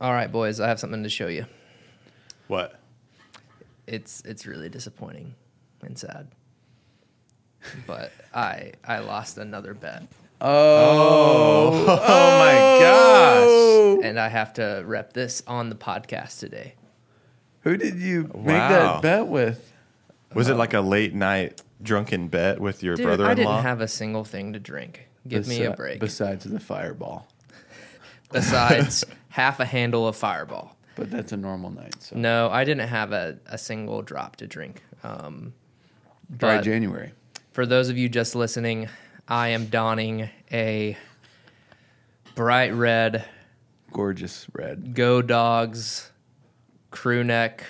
All right, boys, I have something to show you. What? It's it's really disappointing and sad. But I I lost another bet, Oh, oh, oh my gosh. Oh. and I have to rep this on the podcast today. Who did you make that bet with? Was it uh, like a late night drunken bet with your Dude, brother-in-law? I didn't have a single thing to drink. Give me a break. Besides the fireball, Besides half a handle of Fireball. but that's a normal night. So No, I didn't have a, a single drop to drink. Um, dry January. For those of you just listening, I am donning a bright red Gorgeous red. Go Dogs crew neck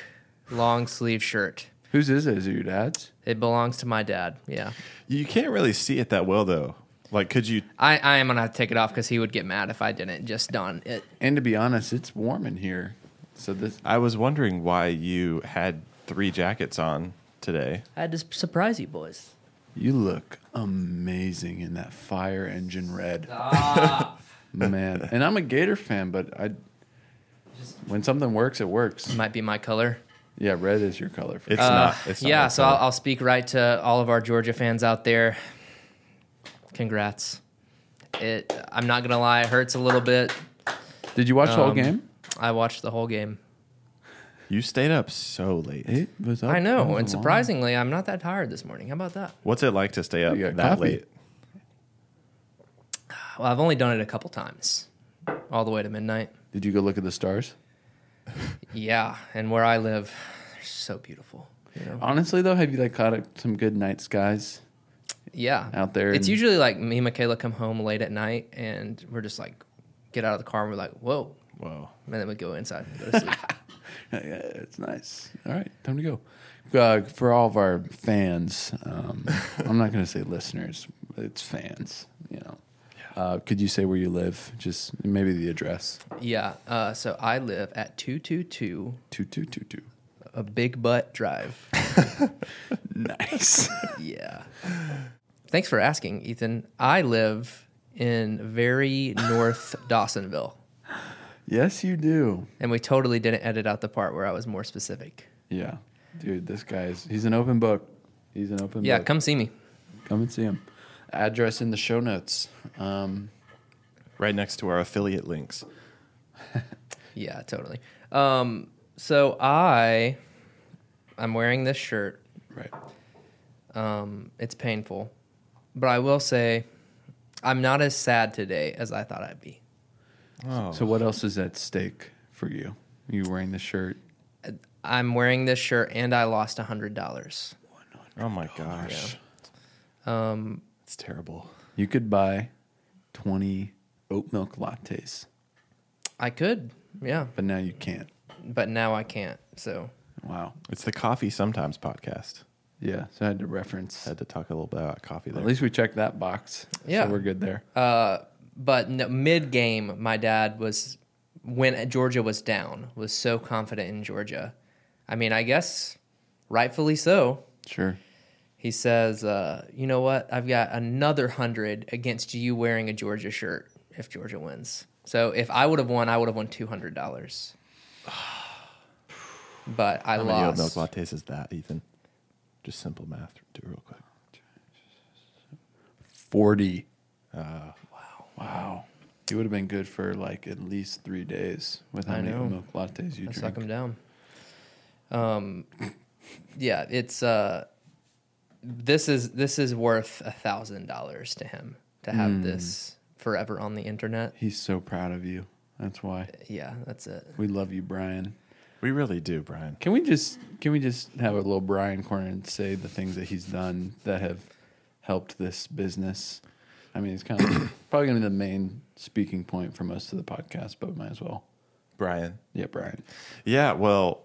long sleeve shirt. Whose is it? Is it your dad's? It belongs to my dad. Yeah. You can't really see it that well though. Like, could you? I, I am going to take it off because he would get mad if I didn't just don it. And to be honest, it's warm in here. So this I was wondering why you had three jackets on today. I had to surprise you boys. you look amazing in that fire engine red. Man. And I'm a Gator fan, but I when something works, it works. Might be my color. Yeah, red is your color. For It's Uh, not. It's not yeah, so that. I'll, I'll speak right to all of our Georgia fans out there. Congrats. It. I'm not gonna lie, it hurts a little bit. Did you watch the whole Um, game? I watched the whole game. you stayed up so late. It was up I know, all and along. surprisingly, I'm not that tired this morning. How about that? What's it like to stay up You got that coffee. late? Well, I've only done it a couple times, all the way to midnight. Did you go look at the stars? Yeah, and where I live, they're so beautiful. You know? Honestly, though, have you like caught some good night skies Yeah, out there? It's and- usually like me and Michaela come home late at night, and we're just like, get out of the car, and we're like, whoa, Whoa. and then we go inside and go to sleep. Yeah, it's nice. All right, time to go. Uh, for all of our fans, um, I'm not going to say listeners. It's fans. You know. Uh, could you say where you live? Just maybe the address. yeah, uh, so I live at two two two Two two two two. a Big Butt Drive. Nice. yeah. Thanks for asking, Ethan. I live in very North Dawsonville, yes, you do. and we totally didn't edit out the part where I was more specific. Yeah, dude. This guy's he's an open book. He's an open book. Yeah, book. come see me. come and see him. Address in the show notes. Um, Right next to our affiliate links. Yeah, totally. Um, so I, I'm wearing this shirt. right. Um, it's painful, but I will say, I'm not as sad today as I thought I'd be. Oh. So what else is at stake for you? You wearing the shirt? I'm wearing this shirt, and I lost a hundred dollars. oh my gosh. Um, It's terrible. You could buy twenty oat milk lattes, I could, yeah, but now you can't. but now I can't. So Wow. It's the Coffee Sometimes podcast. Yeah. So I had to reference. Had to talk a little bit about coffee there. At least we checked that box. Yeah. So we're good there. Uh, but no, mid game, my dad was when Georgia was down was so confident in Georgia. I mean, I guess rightfully so. Sure. He says, uh, "You know what? I've got another hundred against you wearing a Georgia shirt if Georgia wins. So if I would have won, I would have won two hundred dollars. But I How many oat lost. milk lattes is that, Ethan? Just simple math. Do it real quick. Forty. Uh, Wow. Wow. You would have been good for like at least three days with how I many know. milk lattes you I drink. suck them down. Um, yeah, it's uh, this is this is worth a thousand dollars to him to have Hmm. this forever on the internet. He's so proud of you. That's why Yeah, that's it. we love you, Brian. We really do, Brian. Can we just can we just have a little Brian corner and say the things that he's done that have helped this business? I mean, it's kind of probably going to be the main speaking point for most of the podcast, but we might as well. Brian. Yeah, Brian. Yeah, well,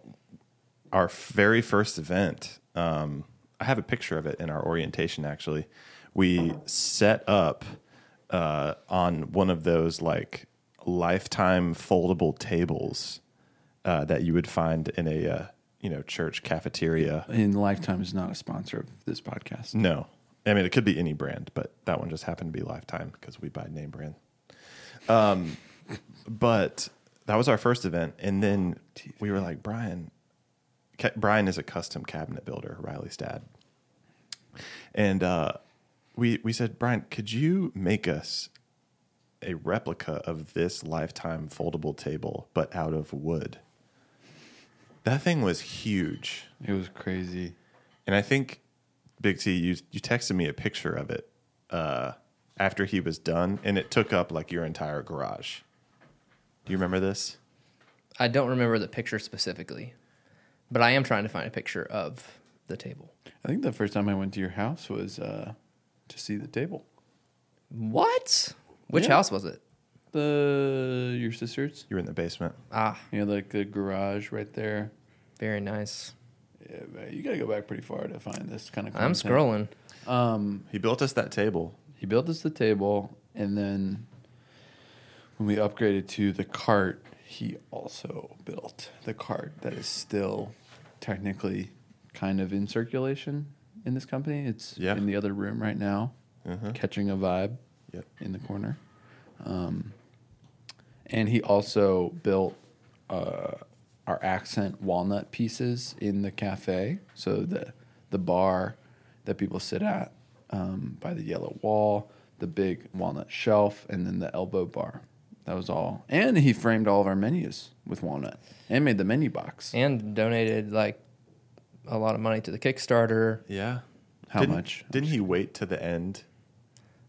our very first event, um, I have a picture of it in our orientation actually. We set up uh, on one of those like lifetime foldable tables uh, that you would find in a uh, you know church cafeteria. And Lifetime is not a sponsor of this podcast. No, I mean it could be any brand, but that one just happened to be Lifetime because we buy name brand. Um, but that was our first event, and then we were like, Brian. Ca- Brian is a custom cabinet builder, Riley's dad, and uh, we we said, Brian, could you make us a replica of this lifetime foldable table, but out of wood? That thing was huge, It was crazy. and I think Big T, you you texted me a picture of it uh, after he was done, and it took up like your entire garage. Do you remember this? I don't remember the picture specifically, but I am trying to find a picture of the table. I think the first time I went to your house was uh, to see the table. What? Which Yeah. house was it? The your sister's. You were in the basement. Ah, You know, like the garage right there. very nice. Yeah, man, you got to go back pretty far to find this kind of. I'm scrolling. Um, He built us that table. he built us the table, and then when we upgraded to the cart, he also built the cart that is still technically kind of in circulation in this company. It's Yeah. in the other room right now, Mhm. catching a vibe Yep. in the corner. Um, and he also built uh, our accent walnut pieces in the cafe. So the the bar that people sit at um, by the yellow wall, the big walnut shelf, and then the elbow bar. That was all. And he framed all of our menus with walnut and made the menu box. And donated like a lot of money to the Kickstarter. Yeah. How Didn't- much? Didn't he wait to the end?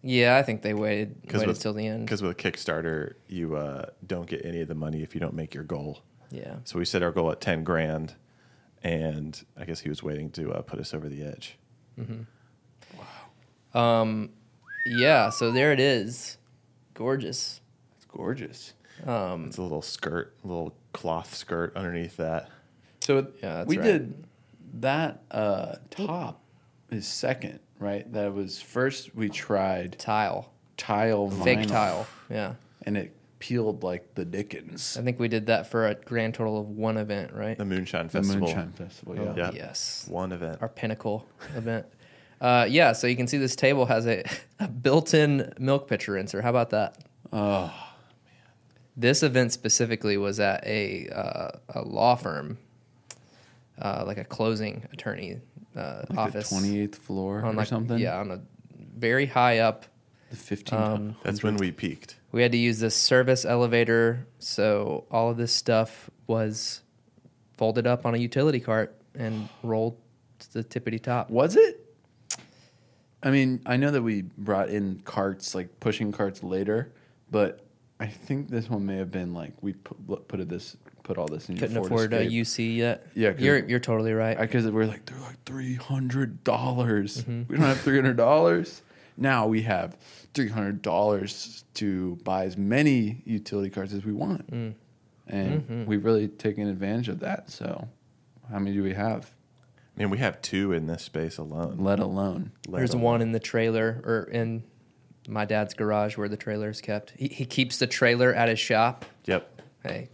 Yeah, I think they waited waited with, till the end. Because with a Kickstarter, you uh, don't get any of the money if you don't make your goal. Yeah. So we set our goal at ten grand, and I guess he was waiting to uh, put us over the edge. Wow. Um, yeah. So there it is, gorgeous. It's gorgeous. Um, It's a little skirt, a little cloth skirt underneath that. So Yeah, that's we right. did that uh, top is second, right? That was first we tried tile, tile fake vinyl, tile. Yeah. and it peeled like the Dickens. I think we did that for a grand total of one event, right? The Moonshine The Festival. Moonshine Festival, yeah. Yeah. Yes. One event. Our pinnacle event. Uh, yeah, so you can see this table has a, a built-in milk pitcher rinser. How about that? Oh, man. This event specifically was at a uh, a law firm, uh, like a closing attorney uh, like office twenty eighth floor on or like something. yeah on a very high up. the fifteen. Um, That's when we peaked. We had to use this service elevator, so all of this stuff was folded up on a utility cart and rolled to the tippity top. was it? I mean, I know that we brought in carts, like pushing carts later, but I think this one may have been like we put, put it this put all this in. Couldn't your Ford afford a UC yet. Yeah, 'cause- you're you're totally right. because we're like they're like three hundred dollars. Mm-hmm. We don't have three hundred dollars. Now we have three hundred dollars to buy as many utility cards as we want, Mm. and Mm-hmm. we've really taken advantage of that. So, how many do we have? I mean, we have two in this space alone. Let alone Let There's alone- one in the trailer or in my dad's garage where the trailer is kept. He, he keeps the trailer at his shop. Yep. Hey,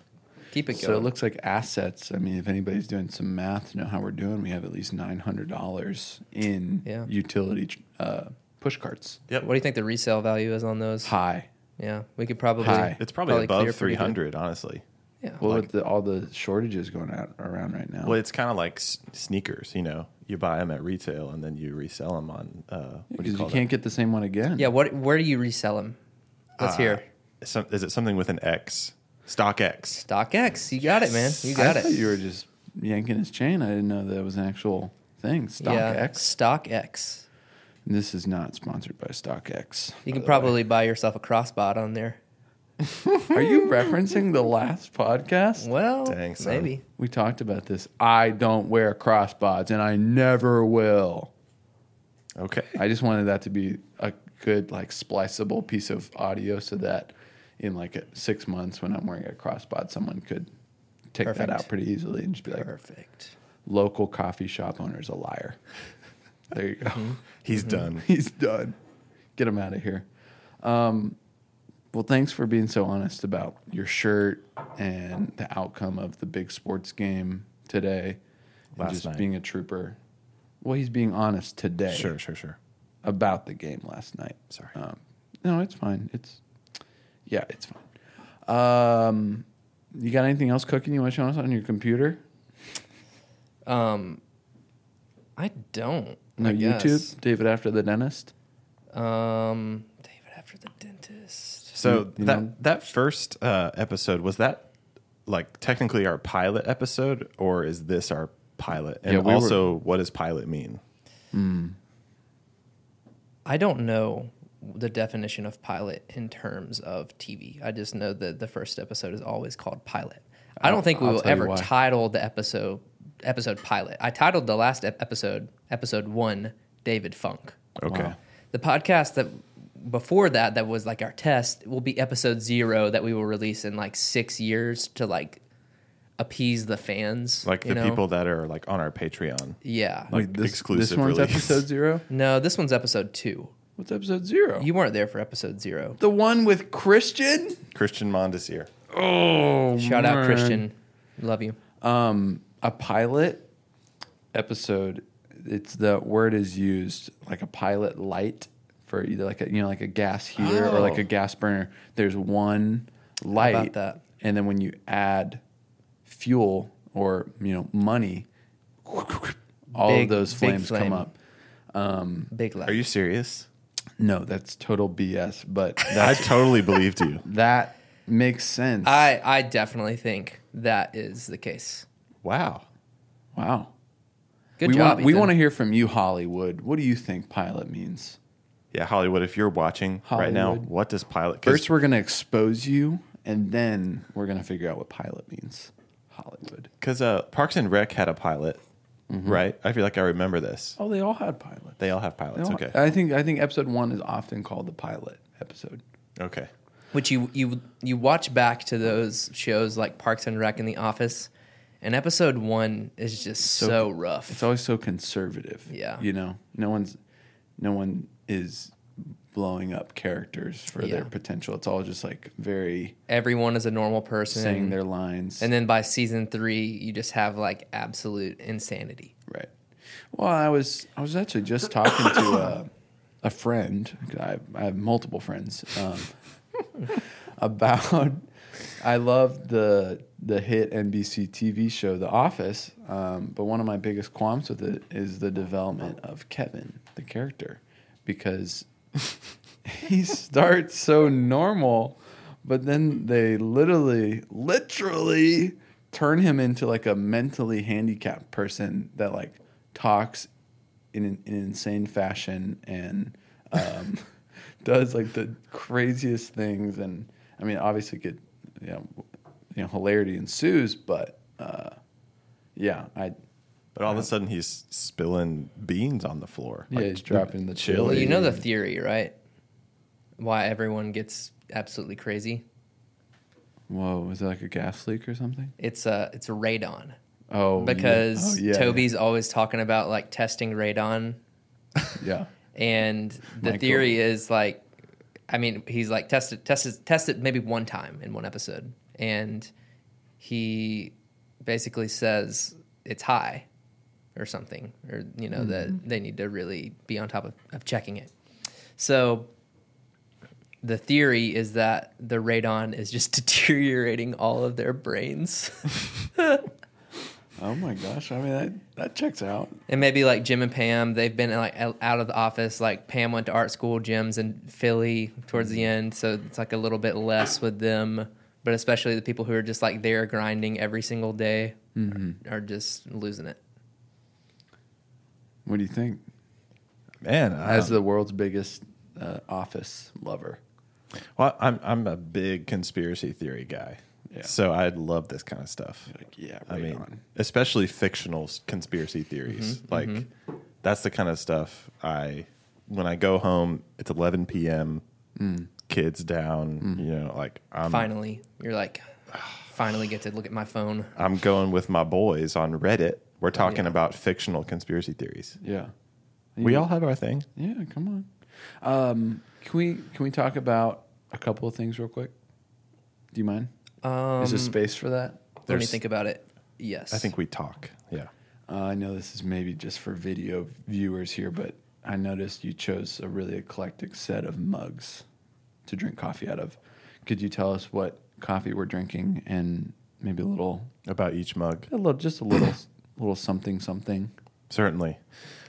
keep it going. so it looks like assets. I mean, if anybody's doing some math to know how we're doing, we have at least nine hundred dollars in Yeah. utility uh, push carts. Yep. what do you think the resale value is on those? High. Yeah, we could probably. High. It's probably, clear above pretty three honestly. Yeah. Well, Like- with the, all the shortages going out around right now. Well, it's kind of like s- sneakers. You know, you buy them at retail and then you resell them on. Uh, what do because you you, can't get the same one again. yeah. What? Where do you resell them? Let's that? hear. Uh, some, is it something with an X? Stock X. StockX. You got it, man. You got I got thought it. you were just yanking his chain. I didn't know that was an actual thing. Stock X. StockX. StockX. This is not sponsored by StockX. You can the probably buy yourself a crossbot on there. Are you referencing the last podcast? Well, Dang, son. maybe. We talked about this. I don't wear crossbots, and I never will. Okay. I just wanted that to be a good, like, spliceable piece of audio, so that in like a, six months, when I'm wearing a crossbot, someone could take Perfect. that out pretty easily and just be like, Perfect. "Local coffee shop owner's a liar." There you go. He's done. He's done. Get him out of here. Um, well, thanks for being so honest about your shirt and the outcome of the big sports game today. Last just night. being a trooper. Well, he's being honest today Sure, sure, sure. about the game last night. Sorry. Um, no, it's fine. It's yeah, it's fine. Um, you got anything else cooking you want to show us on your computer? Um, I don't. No I YouTube. guess. David after the dentist. Um, David after the dentist. So You- you that know- that first uh, episode was that like technically our pilot episode, or is this our pilot? And Yeah, we were- also, what does pilot mean? I don't know the definition of pilot in terms of TV. I just know that the first episode is always called pilot. I don't think we I'll will ever title the episode episode pilot. I titled the last ep- episode episode 1 David Funk. Okay. Wow. The podcast that before that that was like our test will be episode 0 that we will release in like 6 years to like appease the fans, Like the know? people that are like on our Patreon. Yeah. Like Wait, this, exclusive This one's release. episode zero. no, this one's episode 2. What's episode zero? You weren't there for episode 0. the one with Christian. Christian Mondesir. Oh, Shout out man. Christian. Love you. Um, a pilot episode. It's the word is used like a pilot light for either like a you know like a gas heater or like Oh. a gas burner. There's one light, that? and then when you add fuel or you know money, all Big- of those big flames flame. come up. Big laugh. Are you serious? No, that's total BS. But I that's, totally believed you. that makes sense. I I definitely think that is the case. Wow. wow. Good we job. Want, we Ethan. want to hear from you, Hollywood. What do you think pilot means? Yeah, Hollywood. If you're watching right now, Hollywood. what does pilot? 'cause First, we're going to expose you, and then we're going to figure out what pilot means. Hollywood. Because uh, Parks and Rec had a pilot, Mm-hmm. right? I feel like I remember this. Oh, they all had pilots. They all have pilots. all- Okay. I think I think episode one is often called the pilot episode. okay. Which you you you watch back to those shows like Parks and Rec and The Office, and episode one is just so, rough. It's always so conservative. Yeah. You know, no one's, no one is blowing up characters for Yeah. their potential. It's all just like very Everyone is a normal person. saying their lines. and then by season three, you just have like absolute insanity. Right. Well, I was I was actually just talking to a, a friend. I, I have multiple friends um, about. I love the the hit NBC TV show The Office, um, but one of my biggest qualms with it is the development of Kevin, the character, because he starts so normal, but then they literally, literally turn him into like a mentally handicapped person that like talks in an, in insane fashion and um, does like the craziest things. And I mean, obviously, get you know, you know, hilarity ensues, but uh, yeah, I But all of a sudden, he's spilling beans on the floor. yeah, Like, he's dropping the chili. Well, you know the theory, right? Why everyone gets absolutely crazy? Whoa, was it like a gas leak or something? It's a it's a radon Oh, yeah. because Oh, yeah, Toby's always talking about like testing radon yeah. And the Michael. theory is like, I mean, he's like tested, tested, tested maybe one time in one episode, and he basically says it's high or something, or you know that mm-hmm. they need to really be on top of, of checking it. So the theory is that the radon is just deteriorating all of their brains. Oh my gosh! I mean, that that checks out. And maybe like Jim and Pam, they've been like out out of the office. Like Pam went to art school, Jim's in Philly towards the mm-hmm. end, so it's like a little bit less with them. But especially the people who are just like there grinding every single day mm-hmm. are just losing it. What do you think? Man, As I, the world's biggest uh, office lover, well, I'm I'm a big conspiracy theory guy. Yeah. So I love this kind of stuff. like yeah, I mean, on. especially fictional s- conspiracy theories. Mm-hmm, like that's the kind of stuff I when I go home. It's 11 p.m. Mm. Kids down. You know, like I'm finally, you're like, finally get to look at my phone. I'm going with my boys on Reddit. We're talking yeah. about fictional conspiracy theories. Yeah, We all have our thing. yeah. Come on. Um, can we can we talk about a couple of things real quick? Do you mind? Um, Is there space for that? let me think about it. Yes, I think we talk. Yeah. Uh, I know this is maybe just for video viewers here, but I noticed you chose a really eclectic set of mugs to drink coffee out of. Could you tell us what coffee we're drinking and maybe a little, about each mug. a little, just a little, little something, something. Certainly.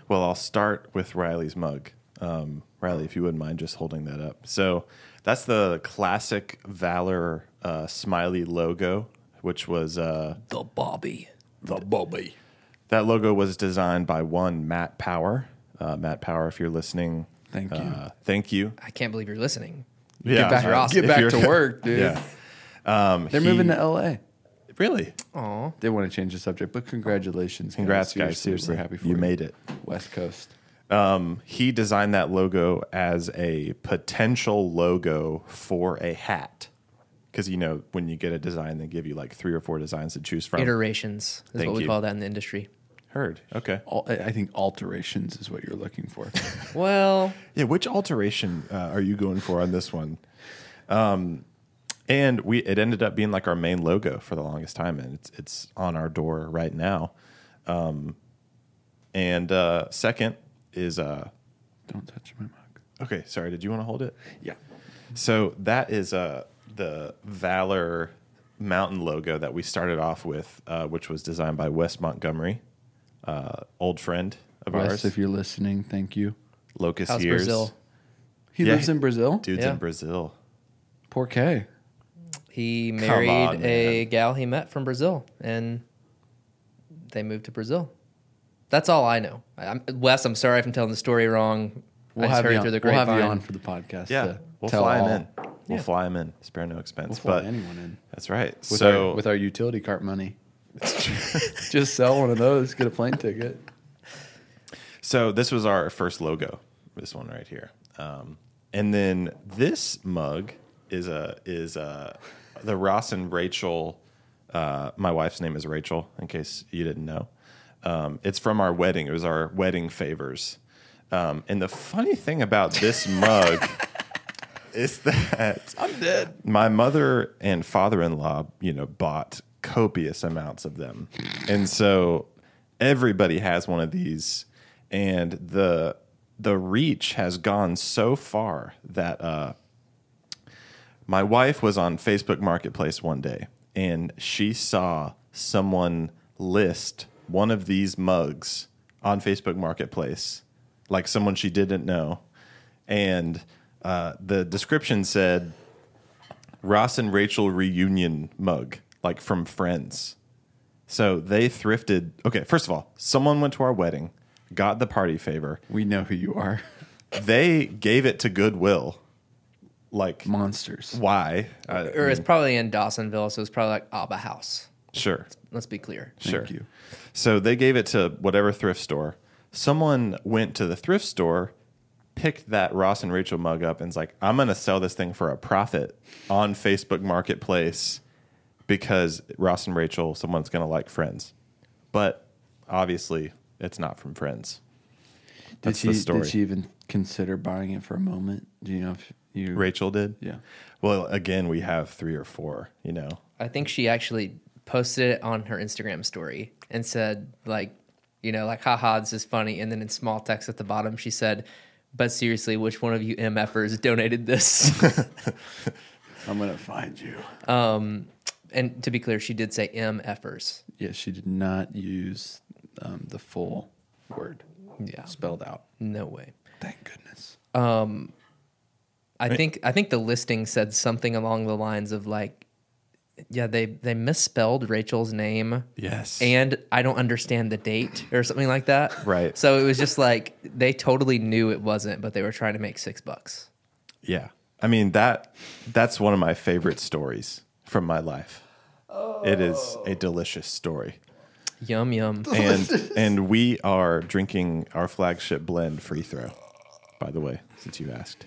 Well, I'll start with Riley's mug. Um, Riley, if you wouldn't mind just holding that up. So that's the classic Valor uh, smiley logo, which was uh, The Bobby. The Bobby. that logo was designed by one Matt Power. Uh, Matt Power, if you're listening, Thank you. Uh, thank you. I can't believe you're listening. Yeah, back, you're get back to work, dude. Yeah. Um, They're he- moving to LA. Really? Aw. They want to change the subject, but congratulations. Congrats, guys. Seriously, Seriously, we're happy for you you. made it. West Coast. Um, he designed that logo as a potential logo for a hat. Because, you know, when you get a design, they give you like three or four designs to choose from. Iterations is Thank what we you. call that in the industry. Heard. Okay. Al- I I think alterations is what you're looking for. Well, Yeah, which alteration uh, are you going for on this one? Um, and we it ended up being like our main logo for the longest time, and it's it's on our door right now. Um, and uh, second is uh, Don't touch my mug. okay. Sorry, did you want to hold it? Yeah. So that is uh, the Valor Mountain logo that we started off with, uh, which was designed by Wes Montgomery, uh, old friend of Wes, ours. if you're listening, thank you. Locust how's years. Brazil? He Yeah, lives in Brazil. Dude's Yeah. in Brazil. Poor K. He married on, a gal he met from Brazil, and they moved to Brazil. That's all I know. I'm, Wes, I'm sorry if I'm telling the story wrong. We'll I have, heard you on, through the we'll have you on for the podcast. Yeah, to we'll tell fly all. him in. We'll Yeah. fly him in. Spare no expense. We'll expense. fly but anyone in that's right. with so our with our utility cart money. Just sell one of those, get a plane ticket. so this was our first logo. This one right here. Um, and then this mug is a is a the Ross and Rachel. Uh, my wife's name is Rachel. In case you didn't know, um, it's from our wedding. It was our wedding favors. Um, and the funny thing about this mug is that I'm dead. my mother and father-in-law you know bought copious amounts of them and so everybody has one of these and the the reach has gone so far that uh my wife was on Facebook Marketplace one day and she saw someone list one of these mugs on Facebook Marketplace, like someone she didn't know. And uh, the description said Ross and Rachel reunion mug, like from Friends. So they thrifted. Okay, first of all, someone went to our wedding, got the party favor. We know who you are. They gave it to Goodwill. Like, Monsters. why? Uh, or it's probably in Dawsonville, so it's probably like Abba House. sure. Let's be clear. Sure. Thank you. So they gave it to whatever thrift store. Someone went to the thrift store, picked that Ross and Rachel mug up, and was like, I'm going to sell this thing for a profit on Facebook Marketplace because Ross and Rachel, someone's going to like Friends. But obviously, it's not from Friends. Did That's she the story. did she even consider buying it for a moment? Do you know if you Rachel did? Yeah. Well, again, we have three or four, you know. I think she actually posted it on her Instagram story and said, like, you know, like, haha, this is funny. And then in small text at the bottom, she said, but seriously, which one of you MFers donated this? I'm gonna find you. and to be clear, she did say MFers. Yeah, she did not use um, the full word Yeah. spelled out. No way. Thank goodness. I think I think the listing said something along the lines of like, yeah, they they misspelled Rachel's name, Yes. and I don't understand the date or something like that. Right. So it was just like they totally knew it wasn't, but they were trying to make six bucks. Yeah. I mean that that's one of my favorite stories from my life. It is a delicious story. Yum yum. And and we are drinking our flagship blend free throw, by the way, since you asked.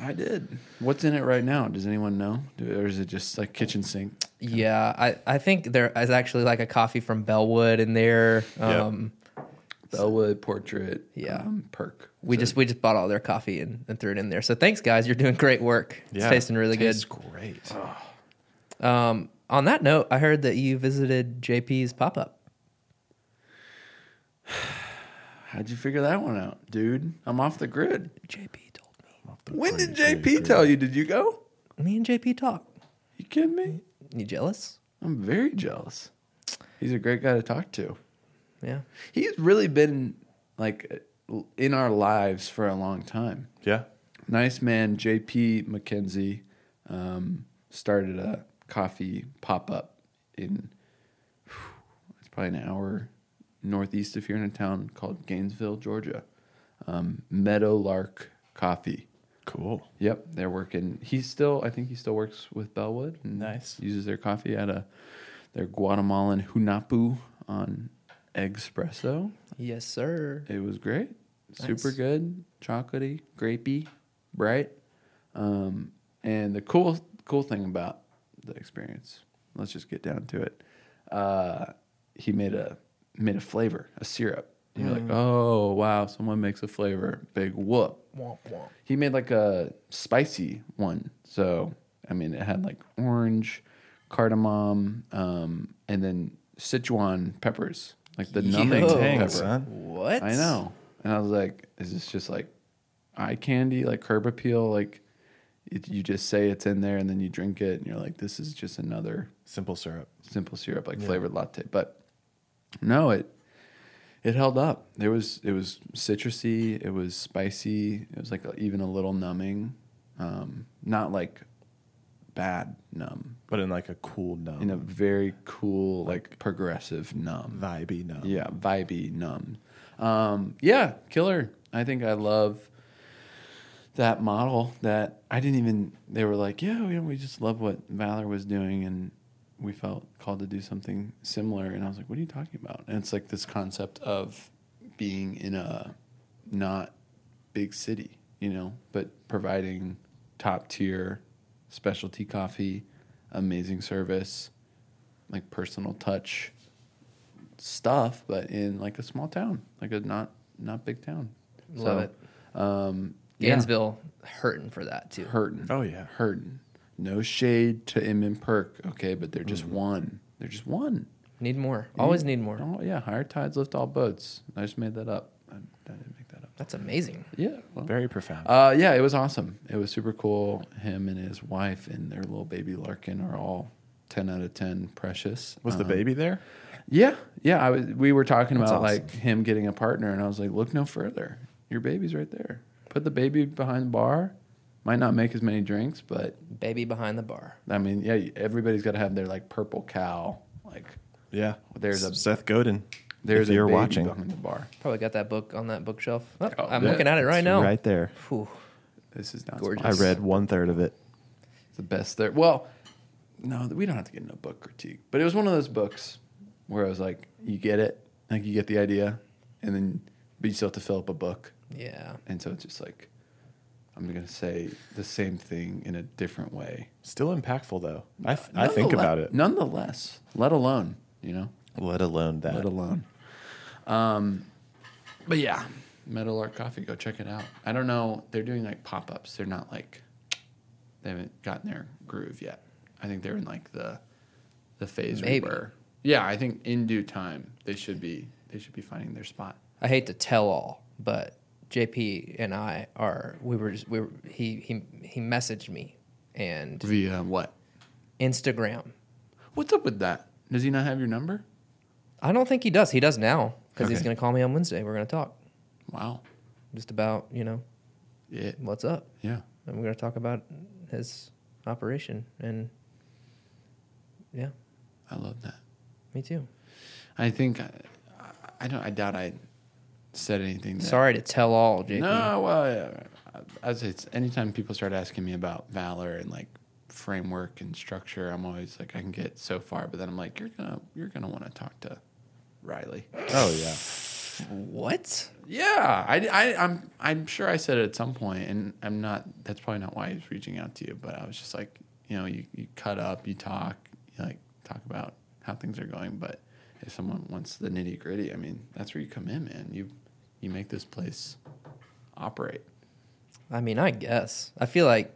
I did. What's in it right now? Does anyone know? Or is it just like kitchen sink? Yeah, I, I think there is actually like a coffee from Bellwood in there. Yeah. Um, Bellwood portrait. Yeah. um, perk. We just we just bought all their coffee and, and threw it in there. So thanks guys, you're doing great work. It's tasting really Tastes good. great. Um, on that note, I heard that you visited JP's pop up. How'd you figure that one out, dude? I'm off the grid. JP told me. When did JP tell you? Did you go? Me and JP talk. You kidding me? You jealous? I'm very jealous. He's a great guy to talk to. Yeah. He's really been like in our lives for a long time. Yeah. Nice man, JP McKenzie, um, started a coffee pop up in it's probably an hour northeast of here in a town called Gainesville, Georgia. Um, Meadowlark Coffee. Cool. Yep, they're working. He's still, I think he still works with Bellwood. and Nice. Uses their coffee at a their Guatemalan Hunapu on Espresso. Yes, sir. It was great. Super good. Chocolatey, grapey, bright. Um, and the cool cool thing about the experience, let's just get down to it. Uh, he made a made a flavor, a syrup. And You're like, oh wow, someone makes a flavor. Big whoop. Womp womp. He made like a spicy one. So I mean, it had like orange, cardamom, um, and then Sichuan peppers, like the numbing Yo. Dang, pepper. son. What? I know. And I was like, is this just like eye candy, like curb appeal? Like it, you just say it's in there and then you drink it and you're like, this is just another Simple syrup. simple syrup, like flavored latte. But no, it it held up. There was it was citrusy, it was spicy, it was like a, even a little numbing, um, not like bad numb, But in like a cool numb. in a very cool, like progressive numb. vibey numb. Yeah, vibey, numb. Um, yeah, killer. I think I love that model that I didn't even, they were like, yeah, you we just love what Valor was doing. And we felt called to do something similar. And I was like, what are you talking about? And it's like this concept of being in a not big city, you know, but providing top tier specialty coffee, amazing service, like personal touch stuff, but in like a small town, like a not not big town. Love so, it. Um, yeah, Gainesville hurting for that too. hurting. Oh, yeah. hurting. No shade to Inman Perk, okay, but they're just one. They're just one. Need more. Always need more. Oh yeah, higher tides lift all boats. I just made that up. I, I didn't make that up. That's amazing. Yeah. well, Very profound. uh, yeah, it was awesome. It was super cool. Him and his wife and their little baby Larkin are all ten out of ten precious. Was the Um, baby there? Yeah, yeah. I was. We were talking That's about awesome. like him getting a partner, and I was like, look no further. Your baby's right there. Put the baby behind the bar. Might not make as many drinks, but Baby behind the bar. I mean, yeah. Everybody's got to have their like purple cow. Like Yeah. There's a Seth Godin. there's if you're baby watching. behind the bar. Probably got that book on that bookshelf. Oh, Oh, I'm yeah. looking at it right It's now. Right there. Whew. This is not Gorgeous. I read one third of it. It's the best there. Well, no, we don't have to get into a book critique, but it was one of those books where I was like, you get it, like you get the idea, and then but you still have to fill up a book. Yeah. And so it's just like, I'm going to say the same thing in a different way. Still impactful though. I, th- I think about it. Nonetheless, let alone, you know, Let alone that. let alone. Um, but yeah, Meadowlark Coffee, go check it out. I don't know. They're doing like pop ups. They're not like, they haven't gotten their groove yet. I think they're in like the, the phase Maybe. where, yeah, I think in due time they should be, they should be finding their spot. I hate to tell all, but JP and I are we were just we were, he he he messaged me and Via what? Instagram. What's up with that? Does he not have your number? I don't think he does. He does now because he's going to call me on Wednesday. We're going to talk Wow. just about you know Yeah. what's up, Yeah. and we're going to talk about his operation. And yeah, I love that. me too. I think I, I don't. I doubt I said anything. That, Sorry to tell all, JP. No, well, yeah, as it's anytime people start asking me about valor and like framework and structure, I'm always like, I can get so far, but then I'm like, you're gonna you're gonna want to talk to Riley. Oh yeah. What? Yeah, I, I, I'm I'm sure I said it at some point, and I'm not. That's probably not why he's reaching out to you. But I was just like, you know, you, you cut up, you talk, you like talk about how things are going. But if someone wants the nitty gritty, I mean, that's where you come in, man. You you make this place operate. I mean, I guess. I feel like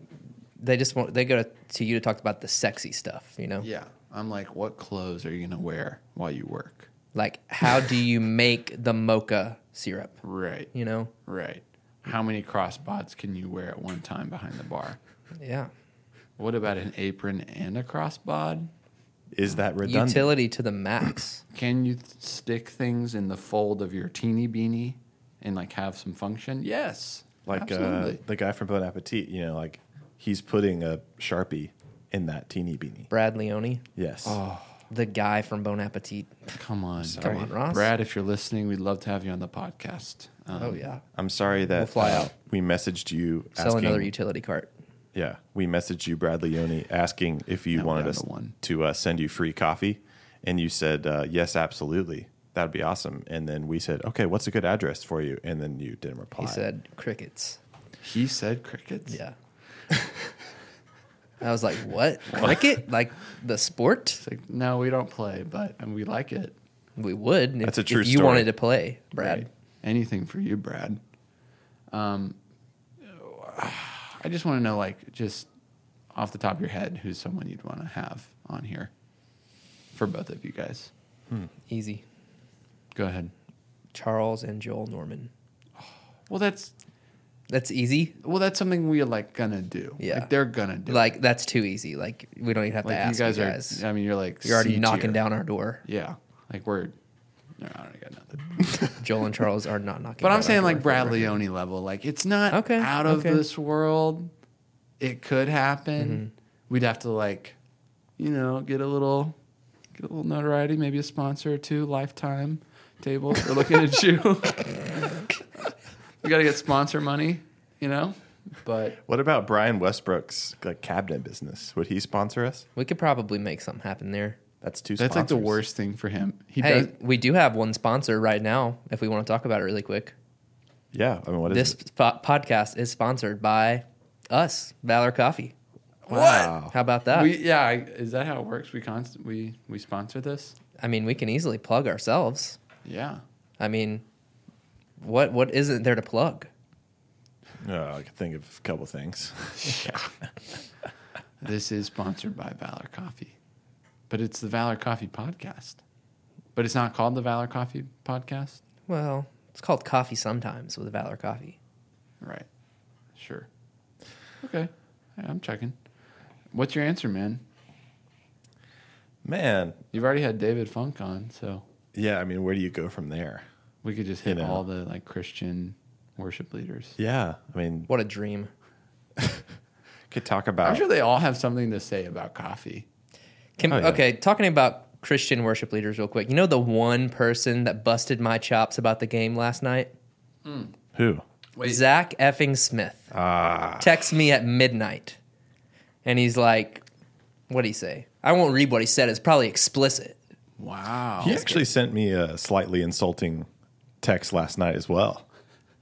they just want they go to, to you to talk about the sexy stuff, you know? Yeah, I'm like, what clothes are you gonna wear while you work? Like how do you make the mocha syrup, Right, you know? right. How many crossbods can you wear at one time behind the bar? Yeah. What about an apron and a crossbod? is that redundant? Utility to the max. Can you th- stick things in the fold of your teeny beanie and like have some function? Yes. like uh, absolutely. the guy from Bon Appetit, you know, like he's putting a sharpie in that teeny beanie. Brad Leone, Yes. Oh. the guy from Bon Appetit. Come on, Come on, Ross. Brad. If you're listening, we'd love to have you on the podcast. Um, Oh yeah, I'm sorry that We'll fly uh, out. we messaged you sell asking. another utility cart. yeah, we messaged you, Brad Leone, asking if you Now we're wanted down us to one. to uh, send you free coffee, and you said uh, yes, absolutely. That'd be awesome. And then we said, okay, what's a good address for you? And then you didn't reply. He said crickets. He said crickets. Yeah. I was like, what? Cricket? like the sport? It's like, no, we don't play, but and we like it. We would. if- That's a true if you story. wanted to play, Brad. Right. Anything for you, Brad. Um, I just want to know, like, just off the top of your head, who's someone you'd want to have on here for both of you guys. Easy. Go ahead. Charles and Joel Norman. Well, that's That's easy. well, that's something we're like gonna do. Yeah. like, they're gonna do. it. Like that's too easy. Like we don't even have like to ask you guys, you guys. are. I mean, you're like You're already C knocking tier. down our door. Yeah, like we're. No, I don't got nothing. Joel and Charles are not knocking. But down I'm our saying door like Brad. Leone level. Like it's not Okay, out of okay. this world. It could happen. Mm-hmm. We'd have to like, you know, get a little, get a little notoriety. Maybe a sponsor or two. Lifetime tables. We're looking at you. we got to get sponsor money. You know, but What about Brian Westbrook's like cabinet business? Would he sponsor us? We could probably make something happen there. That's two. that's like the sponsors. worst thing for him. He hey, does. we do have one sponsor right now. If we want to talk about it really quick, Yeah, I mean, what is this it? po- podcast is sponsored by us, Valor Coffee. Wow. How about that? We yeah. I- Is that how it works? We const- we we sponsor this. I mean, we can easily plug ourselves. Yeah. I mean, what what isn't there to plug? Oh, I can think of a couple things. yeah. This is sponsored by Valor Coffee, but it's the Valor Coffee podcast. But it's not called the Valor Coffee podcast, Well, it's called coffee sometimes with Valor Coffee. right? Sure. Okay, Yeah, I'm checking. What's your answer, man? Man, You've already had David Funk on, so yeah. I mean, where do you go from there? we could just You hit know. all the like Christian worship leaders. Yeah, I mean, What a dream. could talk about. I'm sure they all have something to say about coffee. Can, Oh, yeah. Okay, talking about Christian worship leaders real quick. You know the one person that busted my chops about the game last night? who? Zach effing Smith. Ah, Texts me at midnight. And he's like, what'd he say? I won't read what he said. It's probably explicit. Wow. he actually sent me a slightly insulting text last night as well,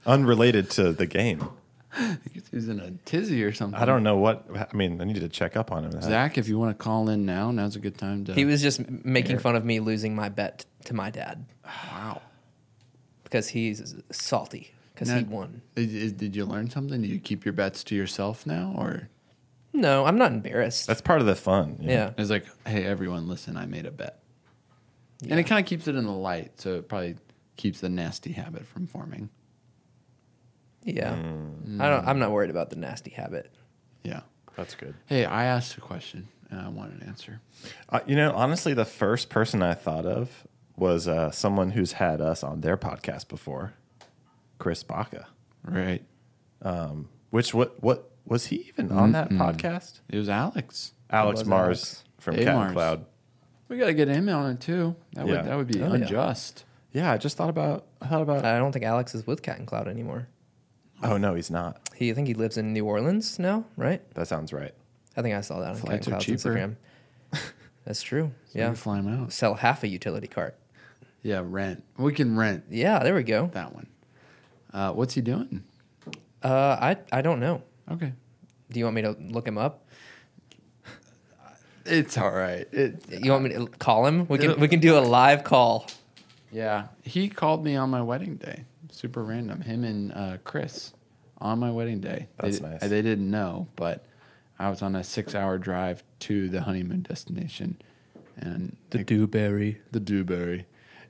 unrelated to the game. He's in a tizzy or something. I don't know what. I mean, I needed to check up on him. Zach, if you want to call in now, now's a good time to. He was just making fun of me losing my bet to my dad wow. because he's salty because he Now- won. Did, did you learn something? Do you keep your bets to yourself now, or No, I'm not embarrassed. That's part of the fun. you know? yeah. it's like, hey, everyone, listen, I made a bet, and it kind of keeps it in the light, so it probably keeps the nasty habit from forming. Yeah. Mm. I don't I'm not worried about the nasty habit. Yeah. that's good. Hey, I asked a question and I want an answer. Uh, you know, honestly, the first person I thought of was uh, someone who's had us on their podcast before, Chris Baca. Right. Which what what was he even on that podcast? It was Alex. Alex was Mars Alex? from Hey, Cat and Cloud. We got to get him on it too. That Yeah. would that would be Oh, yeah. unjust. Yeah, I just thought about. I thought about. I don't think Alex is with Cat and Cloud anymore. oh no, he's not. He I think he lives in New Orleans now, right? That sounds right. I think I saw that on Cat Flights and are Cloud's cheaper. Instagram. That's true. So yeah. fly him out. Sell half a utility cart. Yeah, rent. We can rent Yeah, there we go. that one. Uh, what's he doing? Uh, I I don't know. Okay. Do you want me to look him up? It's all right. It, You want me to call him? We can we can do a live call. yeah, he called me on my wedding day. Super random. Him and uh, Chris on my wedding day. That's they, nice. They didn't know, but I was on a six-hour drive to the honeymoon destination, and The Dewberry. the Dewberry.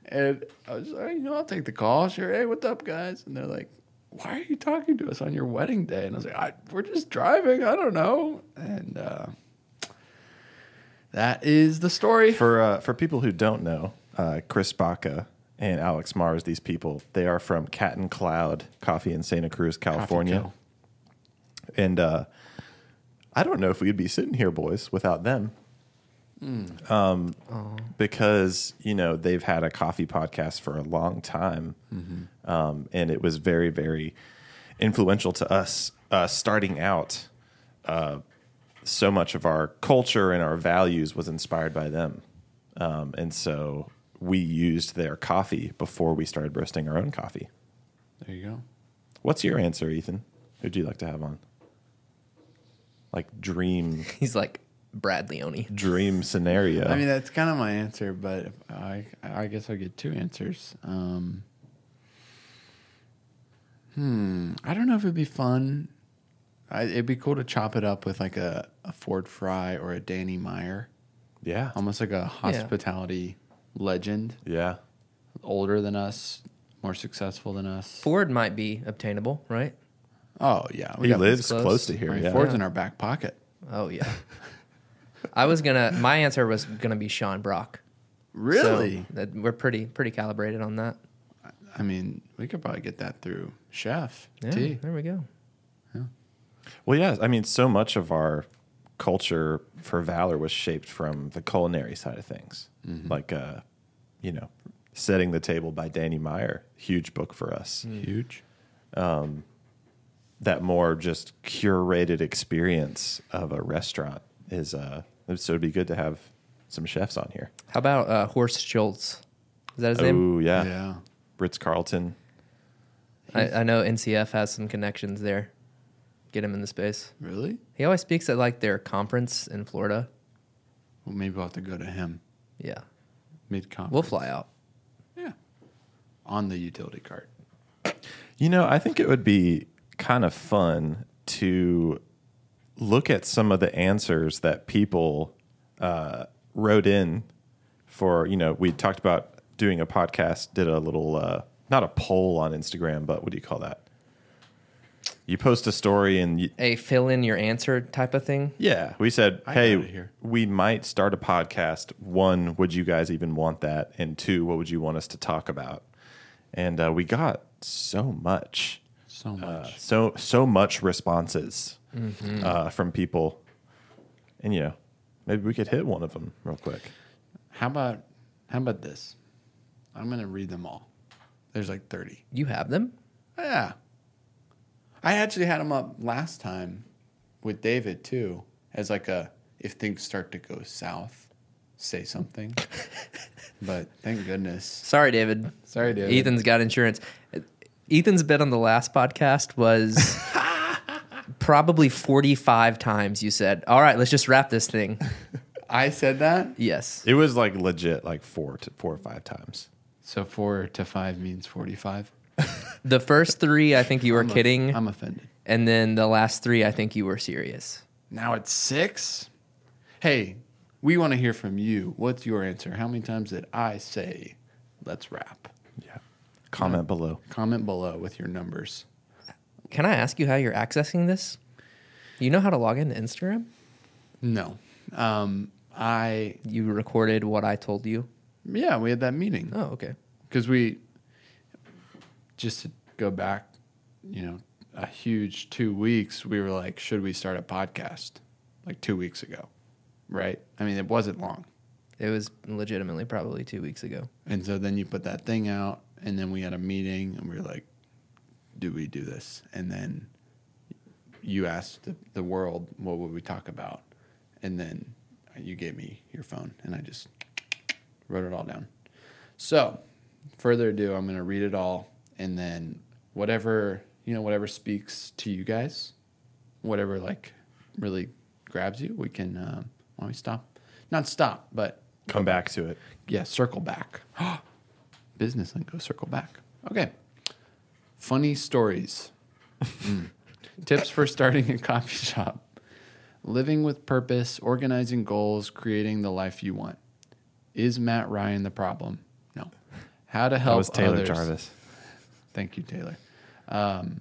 And I was like, you know, I'll take the call. Sure. Hey, what's up, guys? And they're like, why are you talking to us on your wedding day? And I was like, I, we're just driving. I don't know. And uh, That is the story. For uh, for people who don't know, uh, Chris Baca and Alex Mars, these people, they are from Cat and Cloud Coffee in Santa Cruz, California. And uh, I don't know if we'd be sitting here, boys, without them. Um, because you know they've had a coffee podcast for a long time, um, and it was very, very influential to us uh, starting out. Uh, so much of our culture and our values was inspired by them, um, and so we used their coffee before we started roasting our own coffee. There you go. What's your answer, Ethan? Who'd you like to have on? Like dream He's like Brad Leone. dream scenario. I mean, that's kind of my answer, but if I, I guess I'll get two answers. Um, hmm. I don't know if it'd be fun. I, it'd be cool to chop it up with like a, a Ford Fry or a Danny Meyer, yeah, almost like a hospitality legend, yeah. older than us, more successful than us. Ford might be obtainable, right? Oh yeah, He got- lives close. close, to I here. mean, yeah. Ford's in our back pocket. Oh yeah. I was gonna. My answer was gonna be Sean Brock. Really? So that, we're pretty pretty calibrated on that. I mean, we could probably get that through Chef Yeah, T. there we go. Well, yeah. I mean, so much of our culture for Valor was shaped from the culinary side of things, like, uh, you know, setting the table by Danny Meyer, huge book for us. Huge. That more just curated experience of a restaurant is. Uh, so it'd be good to have some chefs on here. How about uh, Horst Schulze? Is that his name? Oh yeah, yeah. Ritz Carlton. I, I know NCF has some connections there. Get him in the space. Really? He always speaks at like their conference in Florida. Well, maybe we'll have to go to him Yeah, mid conference. we'll fly out. Yeah. On the utility cart. You know, I think it would be kind of fun to look at some of the answers that people uh, wrote in for, you know, we talked about doing a podcast, did a little, uh, not a poll on Instagram, but what do you call that? You post a story and you, A fill in your answer type of thing. yeah, we said, I hey, here. we might start a podcast. One, would you guys even want that? And two, what would you want us to talk about? And uh, we got so much So much. uh, so so much responses uh, from people, and you know, maybe we could hit one of them real quick. how about how about this? I'm gonna read them all. There's like 30. You have them. Yeah. I actually had him up last time with David too, as like a if things start to go south, say something. but thank goodness. Sorry, David. Sorry, David. Ethan's got insurance. Ethan's bit on the last podcast was probably 45 times you said, All right, let's just wrap this thing. I said that. Yes. It was like legit, like four to four or five times. So four to five means 45. The first three, I think you were I'm a- kidding. I'm offended. and then the last three, I think you were serious. Now it's six. Hey, we want to hear from you. What's your answer? How many times did I say, let's wrap? Yeah. Comment below. Comment below with your numbers. Can I ask you how you're accessing this? You know how to log into Instagram? No. Um, I, You recorded what I told you. yeah, we had that meeting. Oh, okay. because we just to go back you know a huge two weeks we were like should we start a podcast? Like two weeks ago right? I mean it wasn't long. It was legitimately probably two weeks ago. and so then you put that thing out and then we had a meeting and we were like do we do this? And then you asked the, the world what would we talk about? And then you gave me your phone and i just wrote it all down. So further ado i'm going to read it all and then whatever you know whatever speaks to you guys whatever like really grabs you we can um, why don't we stop not stop but Come back to it. yeah, circle back. Business and go circle back. Okay. Funny stories. Mm. Tips for starting a coffee shop. Living with purpose, organizing goals, creating the life you want. Is Matt Ryan the problem? No. How to That help was Taylor others. Jarvis. Thank you, Taylor. Um,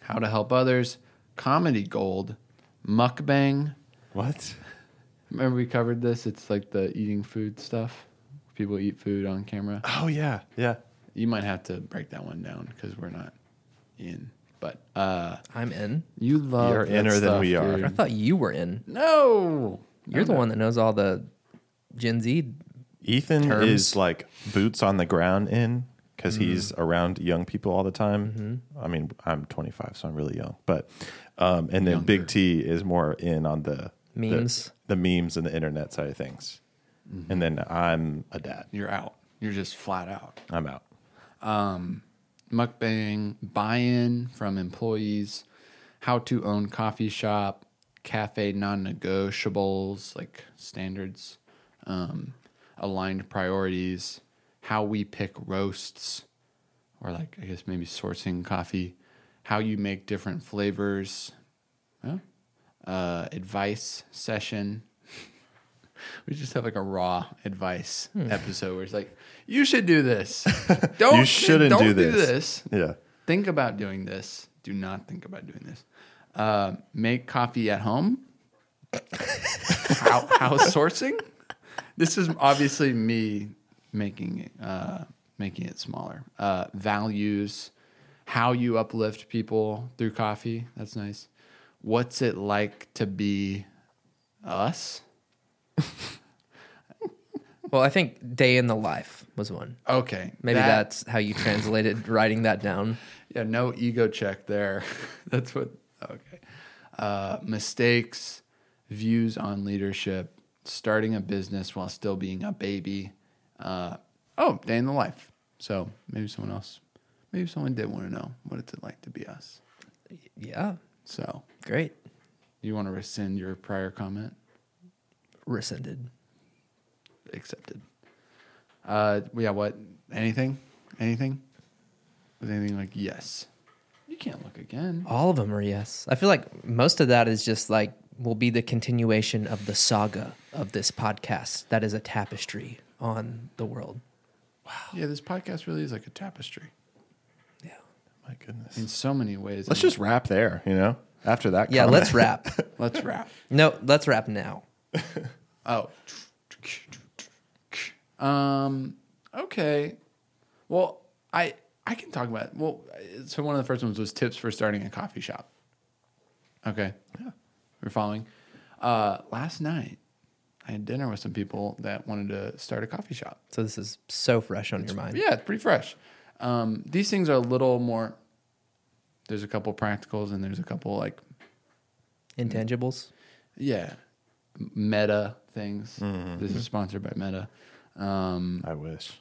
how to help others. Comedy gold. Mukbang. What? Remember we covered this? It's like the eating food stuff. People eat food on camera. Oh yeah, yeah. You might have to break that one down because we're not in. But uh, I'm in. you love You're that inner than we are. dude. I thought you were in. No, You're the one that knows all the Gen Z. Ethan Terms. is like boots on the ground in because he's around young people all the time. I mean, I'm 25, so I'm really young. But um, and then Younger. Big T is more in on the the- Memes. the, memes and the internet side of things. And then I'm a dad. You're out. You're just flat out. I'm out. mukbang, buy-in from employees, how to own coffee shop, cafe non-negotiables like standards, um, aligned priorities, how we pick roasts, or like I guess maybe sourcing coffee, how you make different flavors, uh, advice session. We just have like a raw advice episode where it's like, you should do this. Don't You shouldn't don't do do this. this Yeah. think about doing this. Do not think about doing this. Uh, make coffee at home. How, house sourcing. This is obviously me making uh, making it smaller. Uh, values, how you uplift people through coffee. That's nice. What's it like to be us? Well, I think day in the life was one. Okay, Maybe that- that's how you translated writing that down. Yeah, no ego check there. That's what. Okay. Uh, mistakes, views on leadership, starting a business while still being a baby. Uh, oh, day in the life. So maybe someone else, maybe someone did want to know what it's like to be us. Yeah, So great. you want to rescind your prior comment? Rescinded. Accepted. Uh, yeah. What? Anything? Anything? Was anything like yes? You can't look again. All of them are yes. I feel like most of that is just like will be the continuation of the saga of this podcast. That is a tapestry on the world. Wow. Yeah, this podcast really is like a tapestry Yeah. My goodness. in so many ways. Let's just wrap there, you know? After that Yeah, comment. let's wrap. let's wrap. no, let's wrap now. Oh. Um. Okay. Well, I I can talk about. Well, so one of the first ones was tips for starting a coffee shop. Okay. Yeah. We're following. Uh, last night, I had dinner with some people that wanted to start a coffee shop. So this is so fresh on your mind. Yeah, it's pretty fresh. Um, these things are a little more. There's a couple practicals and there's a couple like Intangibles. yeah, meta things. This is sponsored by Meta. Um, I wish.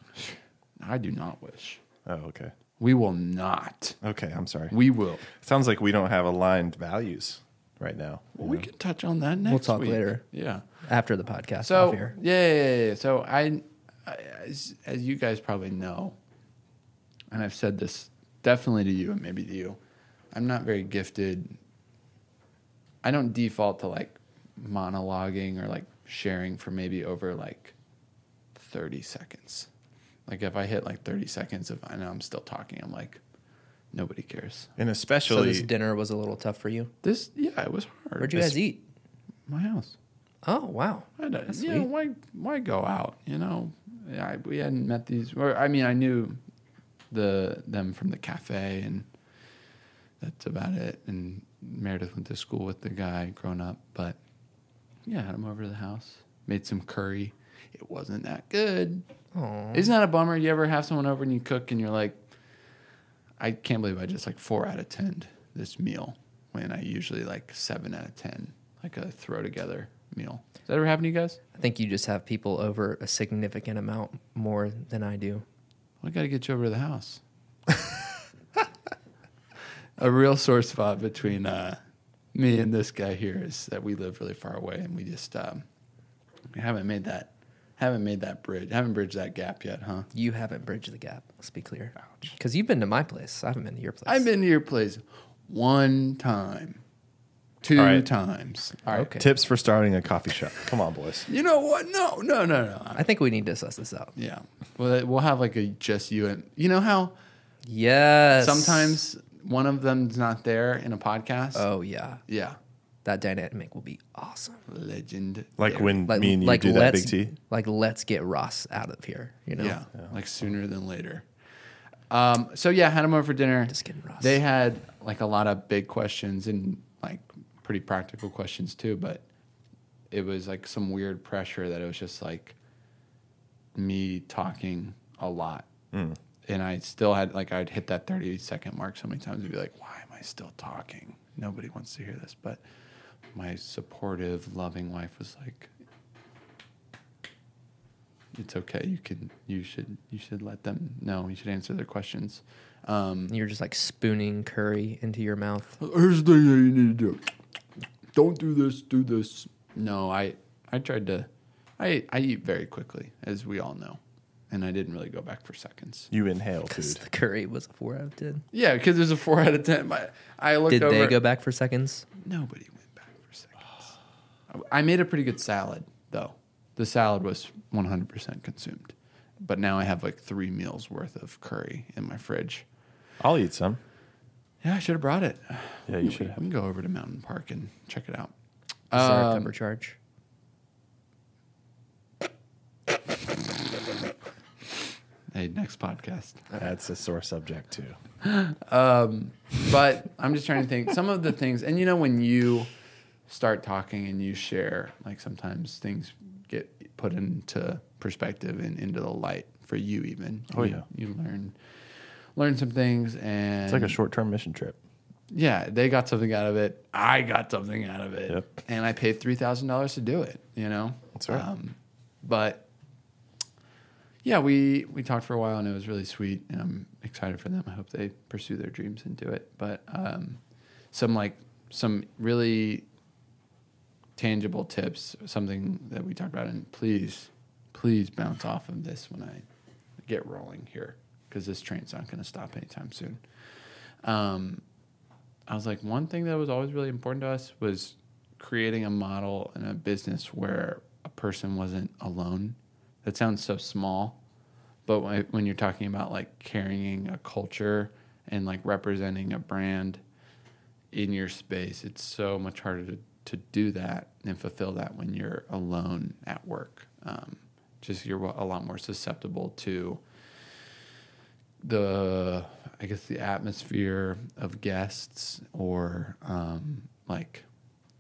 I do not wish. Oh, okay. We will not. Okay, I'm sorry. We will. Sounds like we don't have aligned values right now. Well, we can touch on that next. We'll talk week. later. Yeah. After the podcast. So off here. yeah, yeah, yeah, yeah. So I, I as, as you guys probably know, and I've said this definitely to you and maybe to you, I'm not very gifted. I don't default to like monologuing or like sharing for maybe over like 30 seconds. Like if I hit like 30 seconds of I know I'm still talking, I'm like nobody cares. And So especially this dinner was a little tough for you. This yeah, it was hard. Where'd you guys eat? My house. Oh wow. I don't, That's you know, sweet. why why go out? You know, I, we hadn't met these. Or I mean, I knew the them from the cafe, and that's about it. And Meredith went to school with the guy growing up, but yeah, had him over to the house. Made some curry. It wasn't that good. Aw. Isn't that a bummer? You ever have someone over and you cook and you're like, I can't believe I just like four out of ten this meal when I usually like seven out of ten, like a throw together meal. Does that ever happen to you guys? I think you just have people over a significant amount more than I do. I got to get you over to the house. a real sore spot between uh, me and this guy here is that we live really far away, and we just um, we haven't made that haven't made that bridge, haven't bridged that gap yet, huh? You haven't bridged the gap. Let's be clear. Because you've been to my place. I haven't been to your place. I've been to your place one time, two All right. times. All right. Okay. tips for starting a coffee shop. Come on, boys. You know what? No, no, no, no. I think we need to suss this out. yeah. Well, we'll have like a just you and you know how Yes. sometimes one of them's not there in a podcast. Oh yeah. Yeah. That dynamic will be awesome. Legend. Like there. when Like, me and you like do that big T. like let's get Ross out of here. You know, Yeah, like sooner than later. Um, so yeah, had them over for dinner. Just kidding, Ross. They had like a lot of big questions and like pretty practical questions too, but it was like some weird pressure that it was just like me talking a lot. And I still had like I'd hit that 30 second mark so many times and be like, why am I still talking? Nobody wants to hear this. But my supportive, loving wife was like, it's okay. You can, you should, you should let them know. You should answer their questions. Um, you're just like spooning curry into your mouth. Here's the thing that you need to do. Don't do this. Do this. No, I, I tried to. I, I eat very quickly, as we all know, and I didn't really go back for seconds. You inhale Because food. the curry was a four out of ten. Yeah, because there's a four out of ten. I, I looked Did over. they go back for seconds? Nobody went back for seconds. I made a pretty good salad, though. The salad was 100% consumed, but now I have like three meals worth of curry in my fridge. I'll eat some. Yeah, I should have brought it. Yeah, you We- should We can go over to Mountain Park and check it out. Is there a Um, pepper charge? Hey, next podcast. That's a sore subject too. But I'm just trying to think some of the things, and you know, when you start talking and you share, like sometimes things get put into perspective and into the light for you, even. Oh, You- yeah. you learn learn some things, and It's like a short term mission trip. yeah, they got something out of it. I got something out of it, Yep. and I paid three thousand dollars to do it. You know, That's right. Um, but yeah, we we talked for a while, and it was really sweet. And I'm excited for them. I hope they pursue their dreams and do it. But um, some like some really tangible tips, something that we talked about, and please, please bounce off of this when I get rolling here, because this train's not going to stop anytime soon. Um, I was like, one thing that was always really important to us was creating a model and a business where a person wasn't alone. That sounds so small, but when, when you're talking about like carrying a culture and like representing a brand in your space, it's so much harder to, to do that and fulfill that when you're alone at work. Um, just you're a lot more susceptible to the I guess the atmosphere of guests or um, like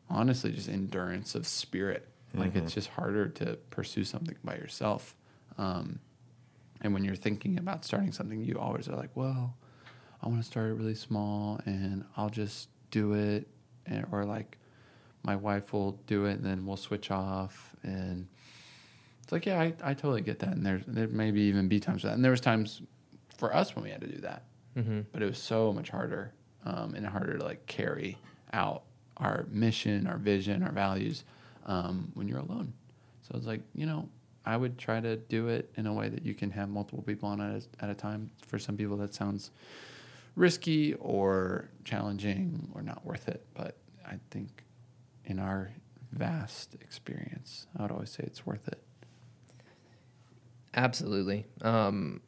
honestly just endurance of spirit. Like it's just harder to pursue something by yourself. Um, and when you're thinking about starting something, you always are like, well, I want to start it really small and I'll just do it. And, or like my wife will do it and then we'll switch off. And it's like, yeah, I, I totally get that. And there's, there maybe even be times for that. And there was times for us when we had to do that, Mm-hmm. but it was so much harder um, and harder to like carry out our mission, our vision, our values um, when you're alone. So it's like, you know, I would try to do it in a way that you can have multiple people on it at a time. For some people, that sounds risky or challenging or not worth it. But I think in our vast experience, I would always say it's worth it. Absolutely. Um,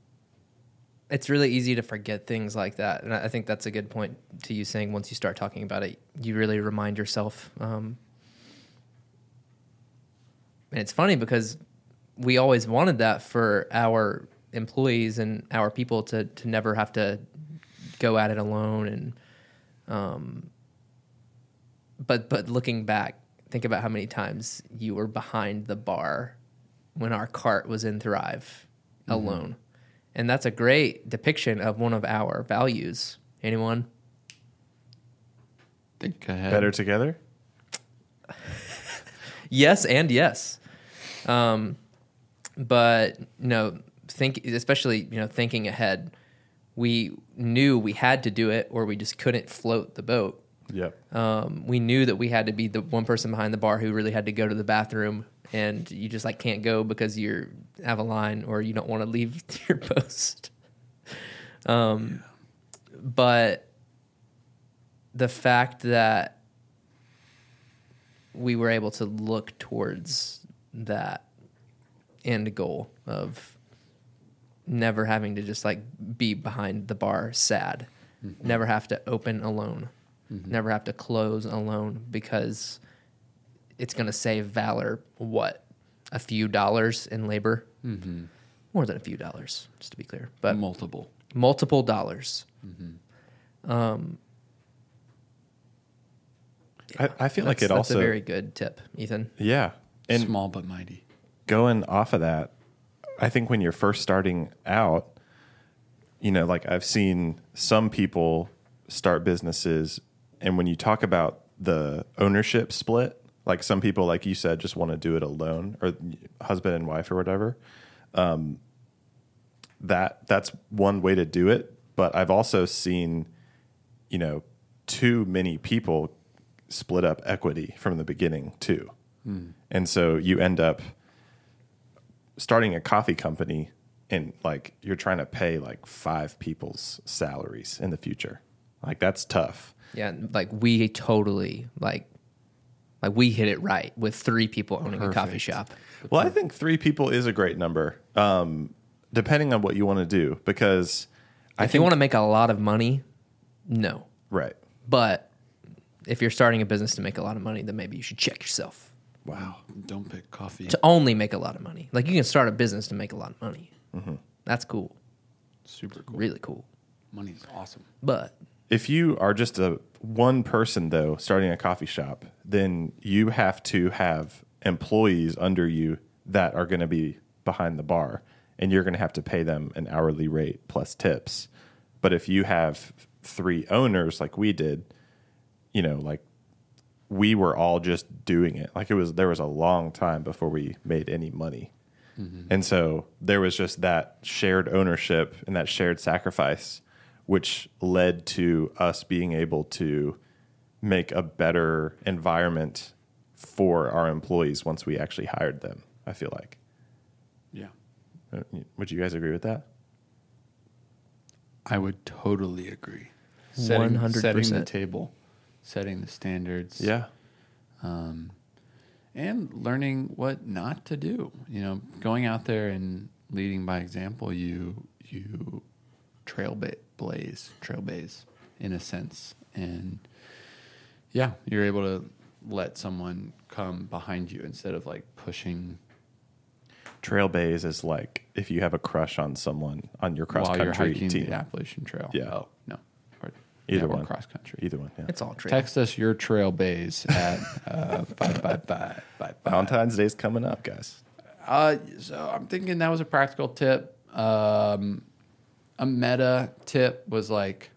it's really easy to forget things like that, and I think that's a good point to you saying once you start talking about it, you really remind yourself. Um, and it's funny because we always wanted that for our employees and our people to to never have to go at it alone and um but but looking back think about how many times you were behind the bar when our cart was in thrive alone. And that's a great depiction of one of our values. Anyone? Think ahead. Better together? yes and yes. Um but you know think especially you know thinking ahead we knew we had to do it or we just couldn't float the boat Yep. um, we knew that we had to be the one person behind the bar who really had to go to the bathroom and you just like can't go because you have a line or you don't want to leave your post. Um, but the fact that we were able to look towards that end goal of never having to just like be behind the bar sad never have to open alone Mm-hmm. never have to close alone because it's going to save Valor what a few dollars in labor, mm-hmm. more than a few dollars, just to be clear, but multiple. multiple dollars. Mm-hmm. Um, I, I feel like That's- it that's also a very good tip, Ethan. yeah. And Small but mighty. going off of that, I think when you're first starting out, you know, like I've seen some people start businesses, and when you talk about the ownership split, like some people, like you said, just want to do it alone or husband and wife or whatever. Um, that that's one way to do it, but I've also seen, you know, too many people split up equity from the beginning too, and so you end up starting a coffee company and like you're trying to pay like five people's salaries in the future. Like that's tough. Yeah, like we totally like like we hit it right with three people owning a coffee shop. Well, I think three people is a great number, um, depending on what you want to do. Because I If think you want to make a lot of money, no. right. But if you're starting a business to make a lot of money, then maybe you should check yourself Wow. Don't pick coffee. to only make a lot of money. Like you can start a business to make a lot of money. That's cool, Super cool. really cool. Money's awesome. But If you are just a one person though starting a coffee shop, then you have to have employees under you that are going to be behind the bar and you're going to have to pay them an hourly rate plus tips. But if you have three owners like we did, you know, like we were all just doing it. Like it was there was a long time before we made any money. Mm-hmm. And so there was just that shared ownership and that shared sacrifice, which led to us being able to make a better environment for our employees once we actually hired them. I feel like. Yeah. Uh, Would you guys agree with that? I would totally agree. Setting, 100%. setting the table, setting the standards. Yeah. Um, and learning what not to do. You know, going out there and leading by example. You you trail ba- blaze, trailblaze in a sense, and yeah, you're able to let someone come behind you instead of like pushing Trailblaze is like if you have a crush on someone on your cross while you're country hiking team. the Appalachian Trail. Yeah. Oh no. Or, Either yeah, one. cross country. Either one. Yeah. it's all trail. Text us your trail bays at uh, five five five five five. Valentine's Day's coming up, guys. Uh, so I'm thinking that was a practical tip. Um, a meta tip was like,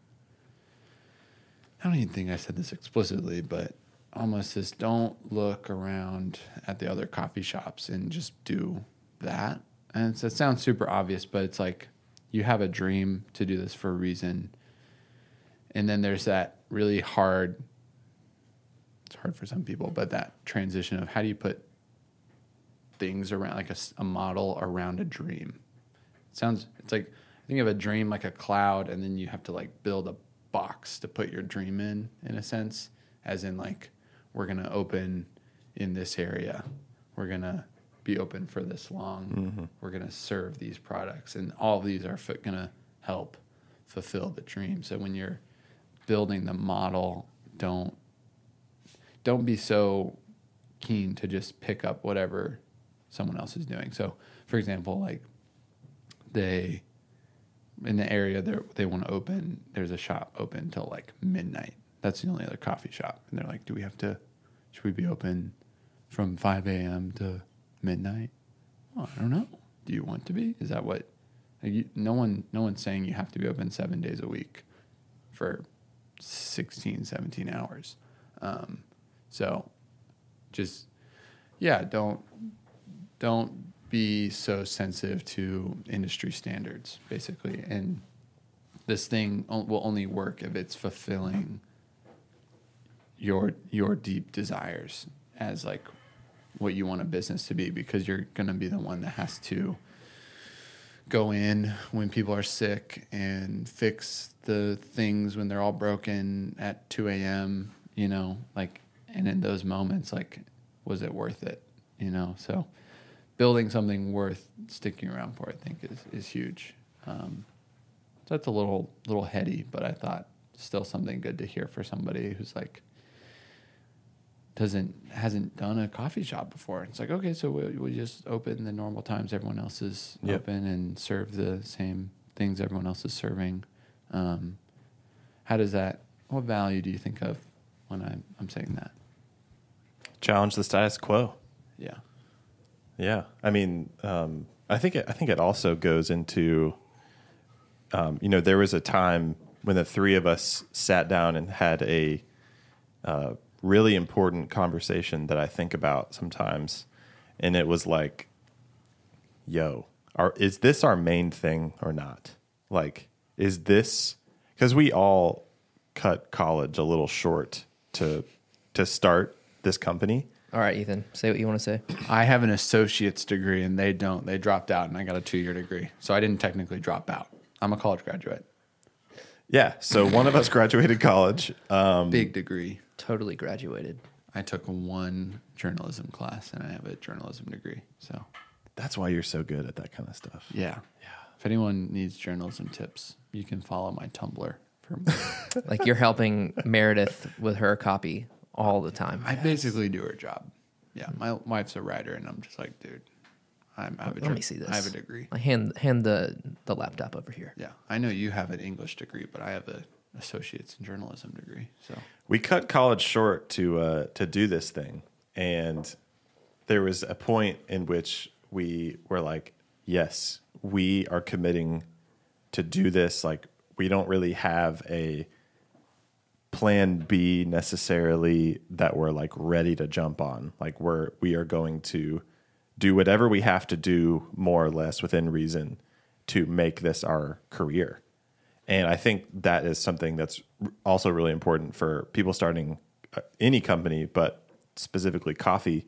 I don't even think I said this explicitly, but almost this don't look around at the other coffee shops and just do that. And it sounds super obvious, but it's like you have a dream to do this for a reason. And then there's that really hard, it's hard for some people, but that transition of how do you put things around like a model around a dream. It sounds it's like think of a dream like a cloud and then you have to like build a box to put your dream in in a sense as in like we're going to open in this area. We're going to be open for this long. Mm-hmm. We're going to serve these products and all these are f- going to help fulfill the dream. So when you're building the model, don't don't be so keen to just pick up whatever someone else is doing. So, for example, like they in the area they they want to open, there's a shop open till like midnight. That's the only other coffee shop, and they're like, "Do we have to? Should we be open from 5 a.m. to midnight?" Oh, I don't know. Do you want to be? Is that what? You, no one, no one's saying you have to be open seven days a week for 16, 17 hours. Um, so just yeah, don't don't be so sensitive to industry standards, basically. And this thing will only work if it's fulfilling your your deep desires as like what you want a business to be, because you're going to be the one that has to go in when people are sick and fix the things when they're all broken at 2 a.m you know like and in those moments like was it worth it you know so building something worth sticking around for i think is, is huge um, so that's a little little heady but i thought still something good to hear for somebody who's like doesn't hasn't done a coffee shop before. It's like okay, so we, we just open the normal times everyone else is Yep. open and serve the same things everyone else is serving. Um, how does that? What value do you think of when I'm I'm saying that? Challenge the status quo. Yeah. Yeah, I mean, um, I think it, I think it also goes into, um, you know, there was a time when the three of us sat down and had a uh, really important conversation that I think about sometimes, and it was like, "Yo, are, is this our main thing or not? Like, is this because we all cut college a little short to to start this company?" All right, Ethan, say what you want to say. I have an associate's degree and they don't. They dropped out and I got a two year degree. So I didn't technically drop out. I'm a college graduate. Yeah, so one of us graduated college. Um, Big degree. Totally graduated. I took one journalism class and I have a journalism degree. So That's why you're so good at that kind of stuff. yeah. Yeah. If anyone needs journalism tips, you can follow my Tumblr for Like you're helping Meredith with her copy all the time. I basically do her job. Yeah. My wife's a writer and I'm just like, dude, I'm I have a Let jour- me see this. I have a degree. Like hand hand the the laptop over here. Yeah. I know you have an English degree, but I have a associate's in journalism degree. So We cut college short to uh, to do this thing, and there was a point in which we were like, "Yes, we are committing to do this." Like, we don't really have a plan B necessarily that we're like ready to jump on. Like, we're we are going to do whatever we have to do, more or less within reason, to make this our career. And I think that is something that's also really important for people starting uh, any company, but specifically coffee,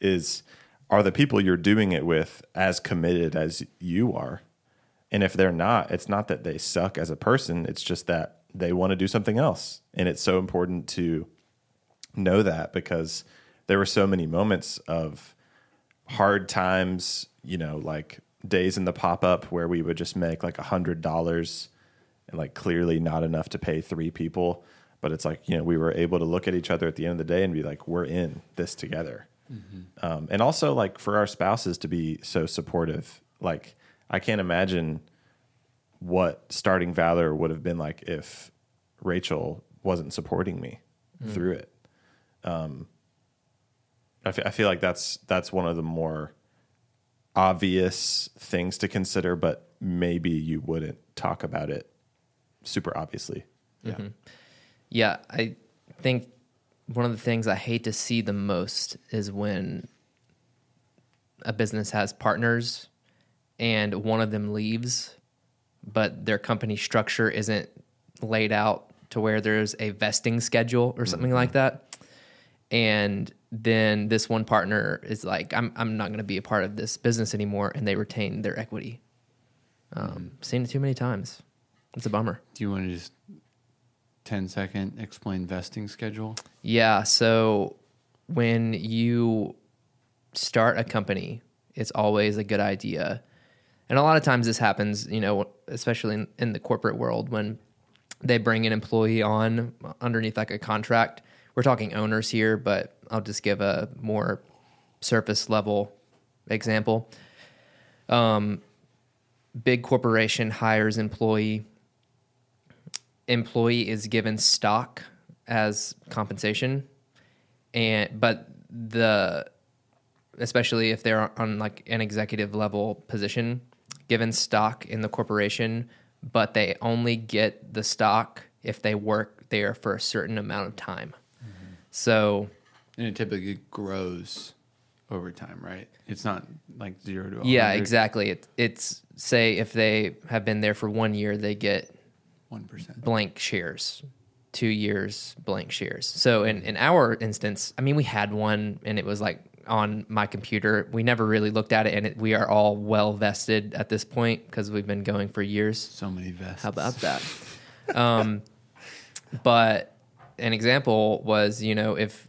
is are the people you're doing it with as committed as you are? And if they're not, it's not that they suck as a person, it's just that they want to do something else. And it's so important to know that because there were so many moments of hard times, you know, like days in the pop up where we would just make like a hundred dollars and like clearly not enough to pay three people. But it's like, you know, we were able to look at each other at the end of the day and be like, we're in this together. Um, and also like for our spouses to be so supportive. Like I can't imagine what starting Valor would have been like if Rachel wasn't supporting me through it. Um, I I feel like that's that's one of the more obvious things to consider, but maybe you wouldn't talk about it super obviously. yeah. Yeah, I think one of the things I hate to see the most is when a business has partners and one of them leaves, but their company structure isn't laid out to where there's a vesting schedule or something like that. And then this one partner is like, I'm, I'm not going to be a part of this business anymore. And they retain their equity. Um, Seen it too many times. It's a bummer. Do you want to just 10 second explain vesting schedule? Yeah. So when you start a company, it's always a good idea. And a lot of times this happens, you know, especially in, in the corporate world when they bring an employee on underneath like a contract. We're talking owners here, but I'll just give a more surface level example. Um, big corporation hires employee employee is given stock as compensation and but the especially if they're on like an executive level position given stock in the corporation but they only get the stock if they work there for a certain amount of time mm-hmm. so And it typically grows over time, right? It's not like zero to 100. yeah exactly it, it's say if they have been there for one year they get 1%. blank shares two years blank shares so in, in our instance i mean we had one and it was like on my computer we never really looked at it and it, we are all well vested at this point because we've been going for years So many vests. how about that um, but an example was you know if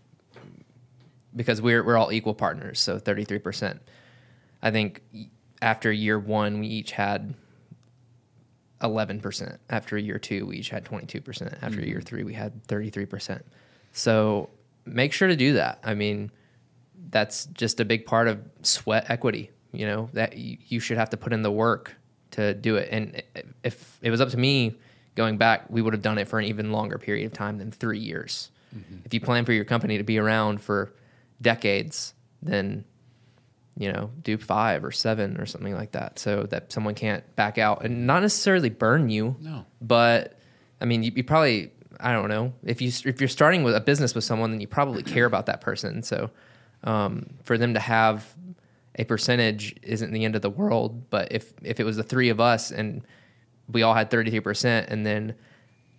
because we're we're all equal partners so 33% i think after year one we each had 11%. After year two, we each had 22%. After year three, we had 33%. So make sure to do that. I mean, that's just a big part of sweat equity. You know, that you, you should have to put in the work to do it. And if it was up to me going back, we would have done it for an even longer period of time than three years. Mm-hmm. If you plan for your company to be around for decades, then you know, do five or seven or something like that, so that someone can't back out and not necessarily burn you. No. but I mean, you, you probably I don't know if you if you're starting with a business with someone, then you probably care about that person. So um, for them to have a percentage isn't the end of the world. But if if it was the three of us and we all had 33% and then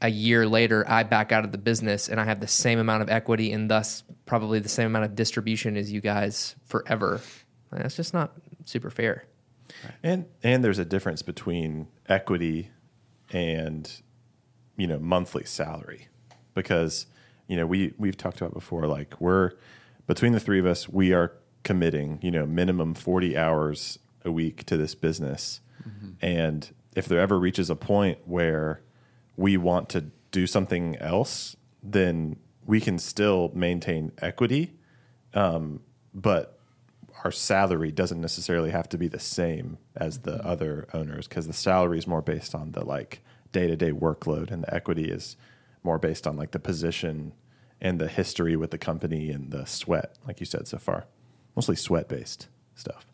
a year later I back out of the business and I have the same amount of equity and thus probably the same amount of distribution as you guys forever. That's just not super fair. And and there's a difference between equity and you know monthly salary because you know we we've talked about before like we're between the three of us we are committing you know minimum 40 hours a week to this business. And if there ever reaches a point where we want to do something else then we can still maintain equity um, but our salary doesn't necessarily have to be the same as the other owners because the salary is more based on the like day-to-day workload and the equity is more based on like the position and the history with the company and the sweat like you said so far mostly sweat based stuff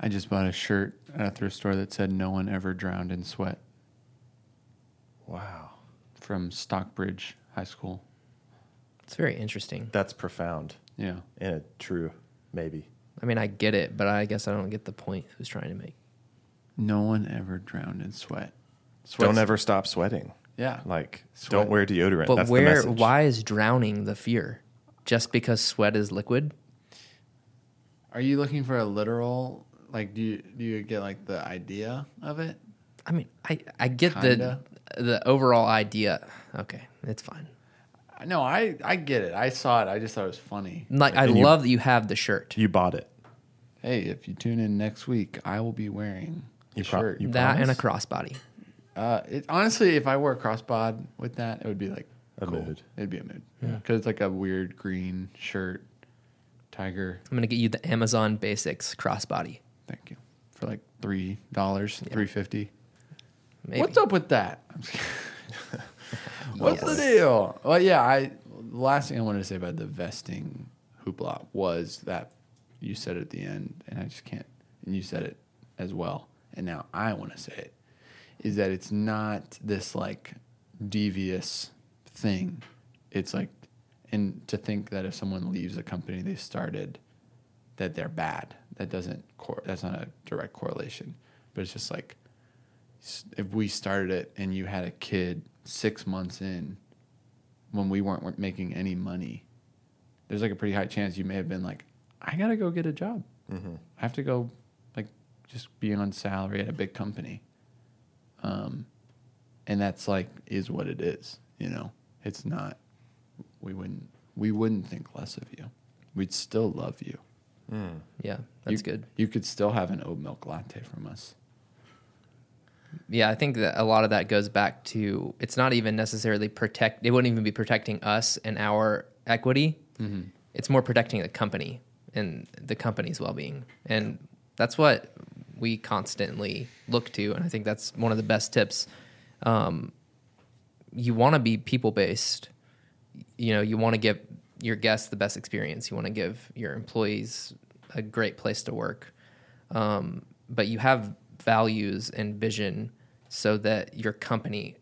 I just bought a shirt at a thrift store that said "No one ever drowned in sweat" wow from Stockbridge High School. It's very interesting. that's profound Yeah, and a true maybe I mean, I get it, but I guess I don't get the point it was trying to make. no one ever drowned in sweat. don't Sweat's- ever stop sweating Yeah, like Sweat. don't wear deodorant But that's where? message. Why is drowning the fear? Just because sweat is liquid? Are you looking for a literal? Like, do you do you get like the idea of it? I mean, I I get Kinda. the the overall idea. Okay, it's fine. No, I I get it. I saw it. I just thought it was funny. Like I And you- love that you have the shirt. you bought it Hey, if you tune in next week, I will be wearing a You pro- shirt. you that and a crossbody. Uh, it, honestly, if I wore a crossbod with that, it would be like A mood. It'd be a mood Yeah. because it's like a weird green shirt, tiger. I'm gonna get you the Amazon Basics crossbody. Thank you for like three dollars, three fifty. Maybe. What's up with that? I'm. What's the deal? Well, yeah. I the last thing I wanted to say about the vesting hoopla was that you said it at the end, and I just can't. And you said it as well, and now I want to say it. Is that it's not this like devious thing. It's like, and to think that if someone leaves a company they started, that they're bad. That doesn't. Cor- that's not a direct correlation. But it's just like if we started it and you had a kid six months in when we weren't, weren't making any money, there's like a pretty high chance you may have been like, I gotta go get a job. Mm-hmm. I have to go, like, just be on salary at a big company. Um, and that's like is what it is. You know, it's not. We wouldn't. We wouldn't think less of you. We'd still love you. Yeah, that's You- good. You could still have an oat milk latte from us. Yeah, I think that a lot of that goes back to it's not even necessarily protect. It wouldn't even be protecting us and our equity. It's more protecting the company and the company's well being, and that's what we constantly look to. And I think that's one of the best tips. Um, you want to be people based. You know, you want to give your guests the best experience. You want to give your employees a great place to work um, but you have values and vision so that your company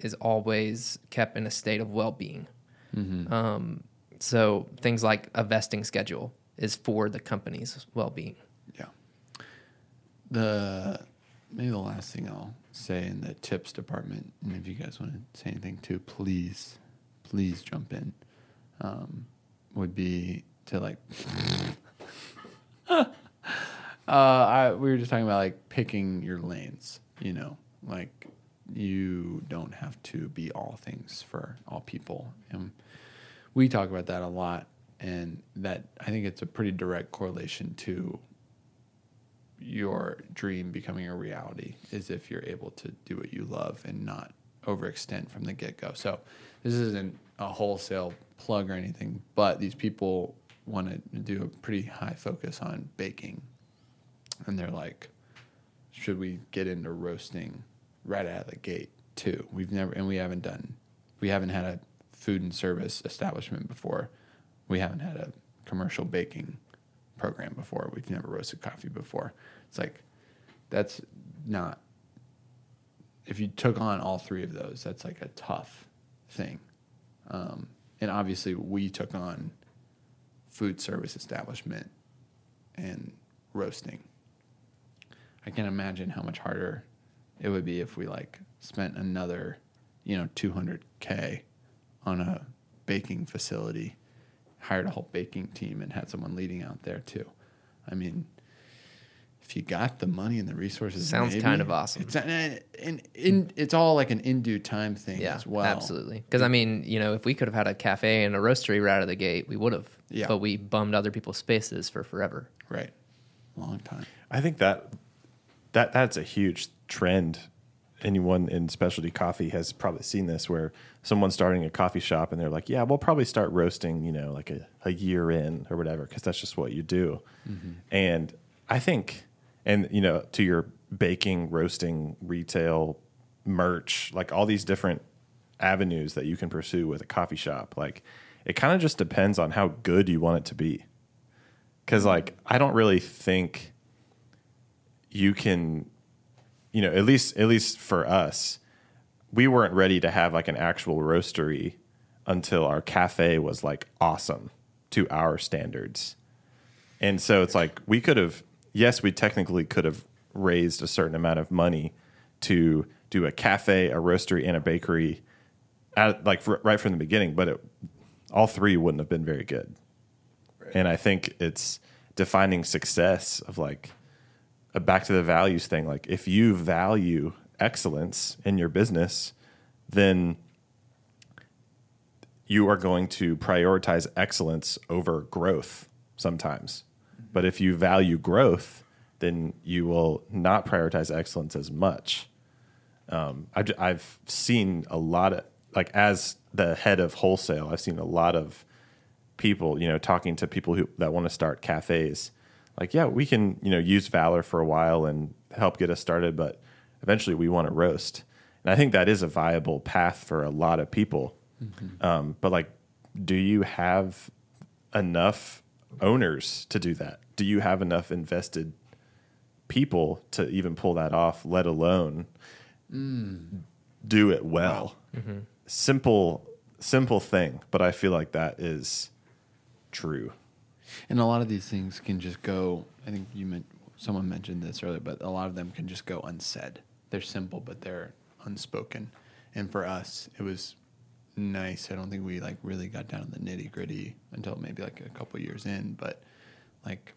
is always kept in a state of well-being. Um, so things like a vesting schedule is for the company's well-being. Yeah. The maybe the last thing I'll say in the tips department, and if you guys want to say anything too, please, please jump in. Um, would be to like. uh, I we were just talking about like picking your lanes. You know, like you don't have to be all things for all people, and we talk about that a lot. And that I think it's a pretty direct correlation to your dream becoming a reality is if you're able to do what you love and not overextend from the get go. So this isn't a wholesale plug or anything, but these people want to do a pretty high focus on baking, and they're like, should we get into roasting right out of the gate too? We've never and we haven't done, we haven't had a food and service establishment before. We haven't had a commercial baking program before. We've never roasted coffee before. It's like that's not if you took on all three of those, that's like a tough thing. Um, and obviously, we took on food service establishment and roasting. I can't imagine how much harder it would be if we like spent another, you know, 200k on a baking facility, hired a whole baking team, and had someone leading out there too. I mean, if you got the money and the resources, Sounds maybe. kind of awesome. It's and, and in, it's all like an in due time thing Yeah, as well. absolutely. Because I mean, you know, if we could have had a cafe and a roastery right out of the gate, we would have. Yeah. But we bummed other people's spaces for forever. Right. Long time. I think that that that's a huge trend. Anyone in specialty coffee has probably seen this, where someone's starting a coffee shop and they're like, "Yeah, we'll probably start roasting, you know, like a, a year in or whatever, because that's just what you do." Mm-hmm. And I think, and you know, to your baking, roasting, retail, merch, like all these different avenues that you can pursue with a coffee shop, like it kind of just depends on how good you want it to be. Because like I don't really think you can you know at least at least for us we weren't ready to have like an actual roastery until our cafe was like awesome to our standards. And so it's like we could have yes we technically could have raised a certain amount of money to do a cafe a roastery and a bakery at, like for, right from the beginning but it, all three wouldn't have been very good. And I think it's defining success of like a back to the values thing. Like if you value excellence in your business, then you are going to prioritize excellence over growth sometimes. But if you value growth, then you will not prioritize excellence as much. Um, I, have seen a lot of, like, as the head of wholesale, I've seen a lot of people, you know, talking to people who that want to start cafes. Like, yeah, we can, you know, use Valor for a while and help get us started, but eventually we want to roast. And I think that is a viable path for a lot of people. Mm-hmm. Um, but like, do you have enough owners to do that? Do you have enough invested people to even pull that off, let alone mm. do it well? Mm-hmm. Simple, simple thing, but I feel like that is true. And a lot of these things can just go. I think you meant someone mentioned this earlier, but a lot of them can just go unsaid. They're simple, but they're unspoken. And for us, it was nice. I don't think we like really got down to the nitty gritty until maybe like a couple years in. But like,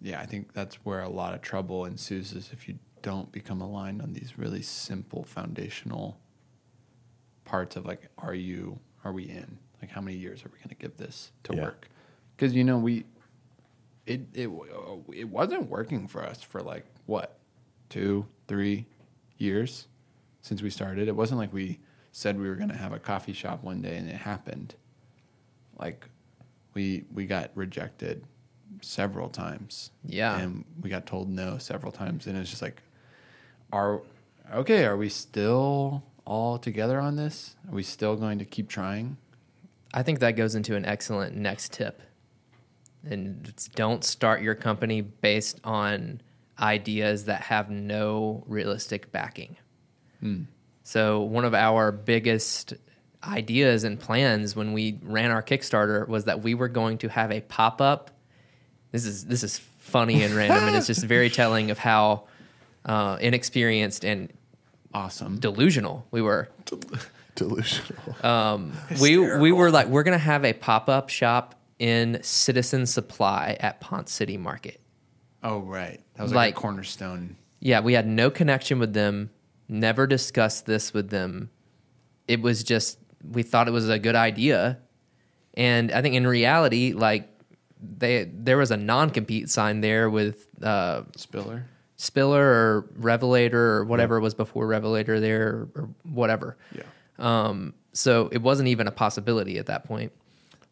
yeah, I think that's where a lot of trouble ensues is if you don't become aligned on these really simple foundational parts of like, are you, are we in? Like, how many years are we going to give this to Yeah. work? Because you know we, it it uh, it wasn't working for us for like what, two, three years since we started. It wasn't like we said we were going to have a coffee shop one day and it happened. Like, we we got rejected several times. Yeah. and we got told no several times, and it's just like, are okay? Are we still all together on this? Are we still going to keep trying? I think that goes into an excellent next tip. And don't start your company based on ideas that have no realistic backing. So, one of our biggest ideas and plans when we ran our Kickstarter was that we were going to have a pop up. This is this is funny and random, and it's just very telling of how uh, inexperienced and Awesome. delusional we were. Delusional. we we were like we're gonna have a pop up shop in Citizen Supply at Ponce City Market. Oh right, that was like, Like- a cornerstone. Yeah, we had no connection with them. Never discussed this with them. It was just we thought it was a good idea, and I think in reality, like they there was a non compete sign there with uh, Spiller. Spiller or Revelator or whatever it was before Revelator there or, or whatever. Yeah. Um, so it wasn't even a possibility at that point.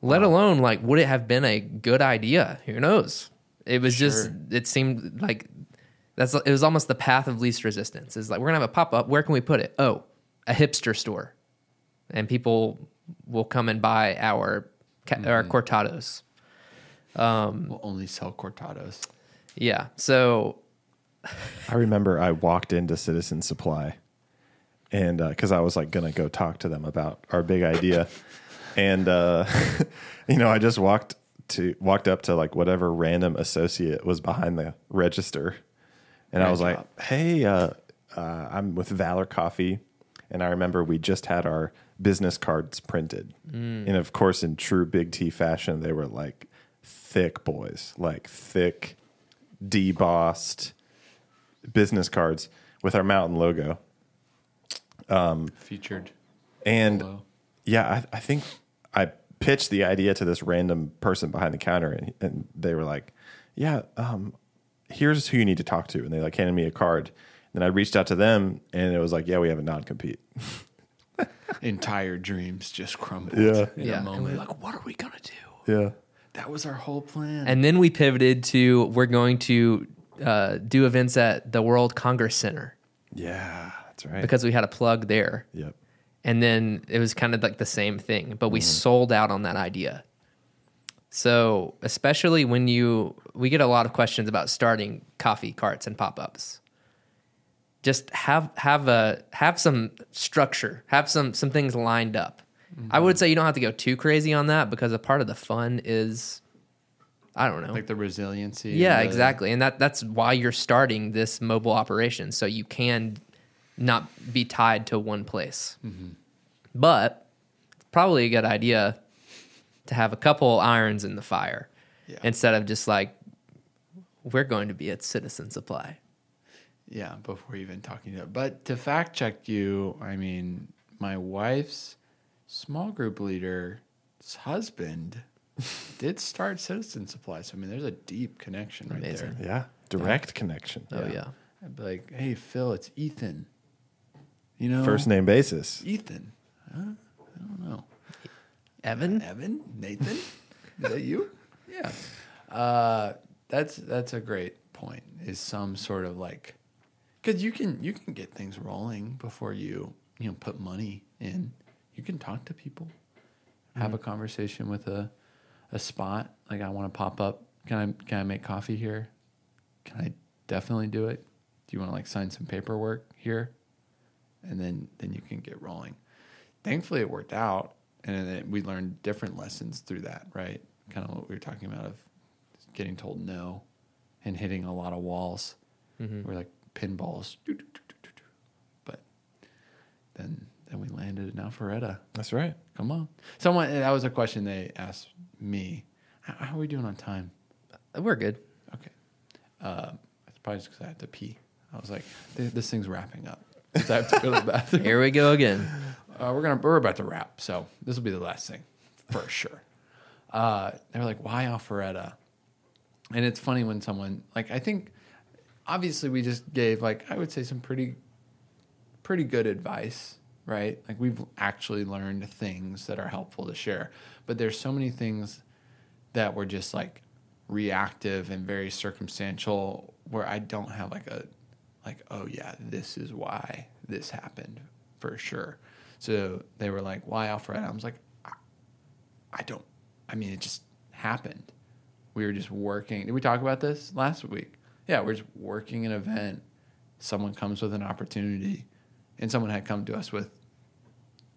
Let alone like would it have been a good idea? Who knows? It was just it seemed like that's it was almost the path of least resistance. Is like we're gonna have a pop up. Where can we put it? Oh, a hipster store, and people will come and buy our ca- our cortados. Um, We'll only sell cortados. Yeah. So I remember I walked into Citizen Supply, and because I was like gonna go talk to them about our big idea, and uh, you know I just walked to walked up to like whatever random associate was behind the register, and I was job. like, "Hey, uh, uh, I'm with Valor Coffee," and I remember we just had our business cards printed, and of course, in true Big T fashion, they were like thick boys, like thick, debossed business cards with our mountain logo. Featured. And Hello. yeah, I, I think pitched the idea to this random person behind the counter, and, and they were like, "Yeah, um, here's who you need to talk to." And they like handed me a card. Then I reached out to them, and it was like, "Yeah, we have a non compete." Entire dreams just crumbled. Yeah. In Yeah. a And we're like, like, what are we gonna do? Yeah, That was our whole plan. and then we pivoted to we're going to uh, do events at the World Congress Center yeah, that's right. because we had a plug there. yep, and then it was kind of like the same thing but we mm-hmm. sold out on that idea. So especially when you we get a lot of questions about starting coffee carts and pop-ups. Just have have a have some structure have some some things lined up. I would mm-hmm. say you don't have to go too crazy on that because a part of the fun is i don't know. Like the resiliency. yeah, the- exactly. And that that's why you're starting this mobile operation so you can not be tied to one place. Mm-hmm. But it's probably a good idea to have a couple irons in the fire Yeah. instead of just like we're going to be at Citizen Supply. Yeah, before even talking to it. But to fact check you, I mean, my wife's small group leader's husband did start Citizen Supply. So I mean, there's a deep connection right there. yeah, direct connection. Oh yeah. I'd be like, "Hey, Phil, it's Ethan." You know, First name basis. Ethan. Huh? I don't know. Evan? Evan, Nathan, is that you? Yeah. Uh, that's that's a great point. Is some sort of like, because you can you can get things rolling before you you know put money in. You can talk to people, have a conversation with a a spot. Like I want to pop up. Can I can I make coffee here? Can I definitely do it? Do you want to like sign some paperwork here? And then then you can get rolling. Thankfully it worked out and then we learned different lessons through that right? Kind of what we were talking about of getting told no and hitting a lot of walls. We're like pinballs. But then then we landed in alpharetta. That's right. come on. Someone that was a question they asked me. How, how are we doing on time? We're good. okay. Um, it's probably just because i had to pee. I was like this thing's wrapping up 'Cause i have to go to the bathroom Here we go again. uh, we're gonna we're about to wrap, so this will be the last thing for sure. Uh, they were like, "Why Alpharetta?" And it's funny when someone like I think, obviously, we just gave like I would say some pretty, pretty good advice, right? Like we've actually learned things that are helpful to share, but there's so many things that were just like reactive and very circumstantial where I don't have like a like oh yeah this is why this happened for sure. So they were like why Alpharetta I was like I, I don't I mean it just happened. We were just working. Did we talk about this last week? Yeah we're just working an event. Someone comes with an opportunity and someone had come to us with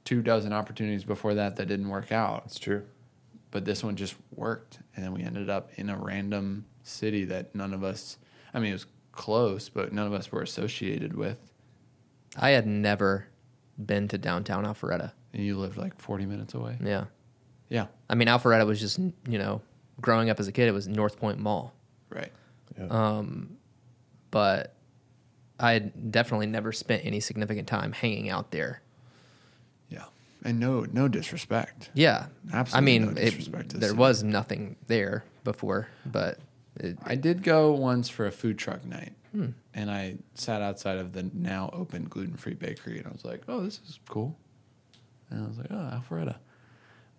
two dozen opportunities before that that didn't work out. That's true. but this one just worked and then we ended up in a random city that none of us i mean it was close but none of us were associated with I had never been to downtown Alpharetta. and you lived like 40 minutes away Yeah. yeah I mean, Alpharetta was just, you know, growing up as a kid, it was North Point Mall. right Yeah. Um, but I had definitely never spent any significant time hanging out there. yeah and no no disrespect Yeah, Absolutely I mean, no it- disrespect to there was nothing there before, but it, i did go once for a food truck night hmm. and I sat outside of the now open gluten free bakery, and I was like, "Oh, this is cool," and I was like, "Oh, Alpharetta,"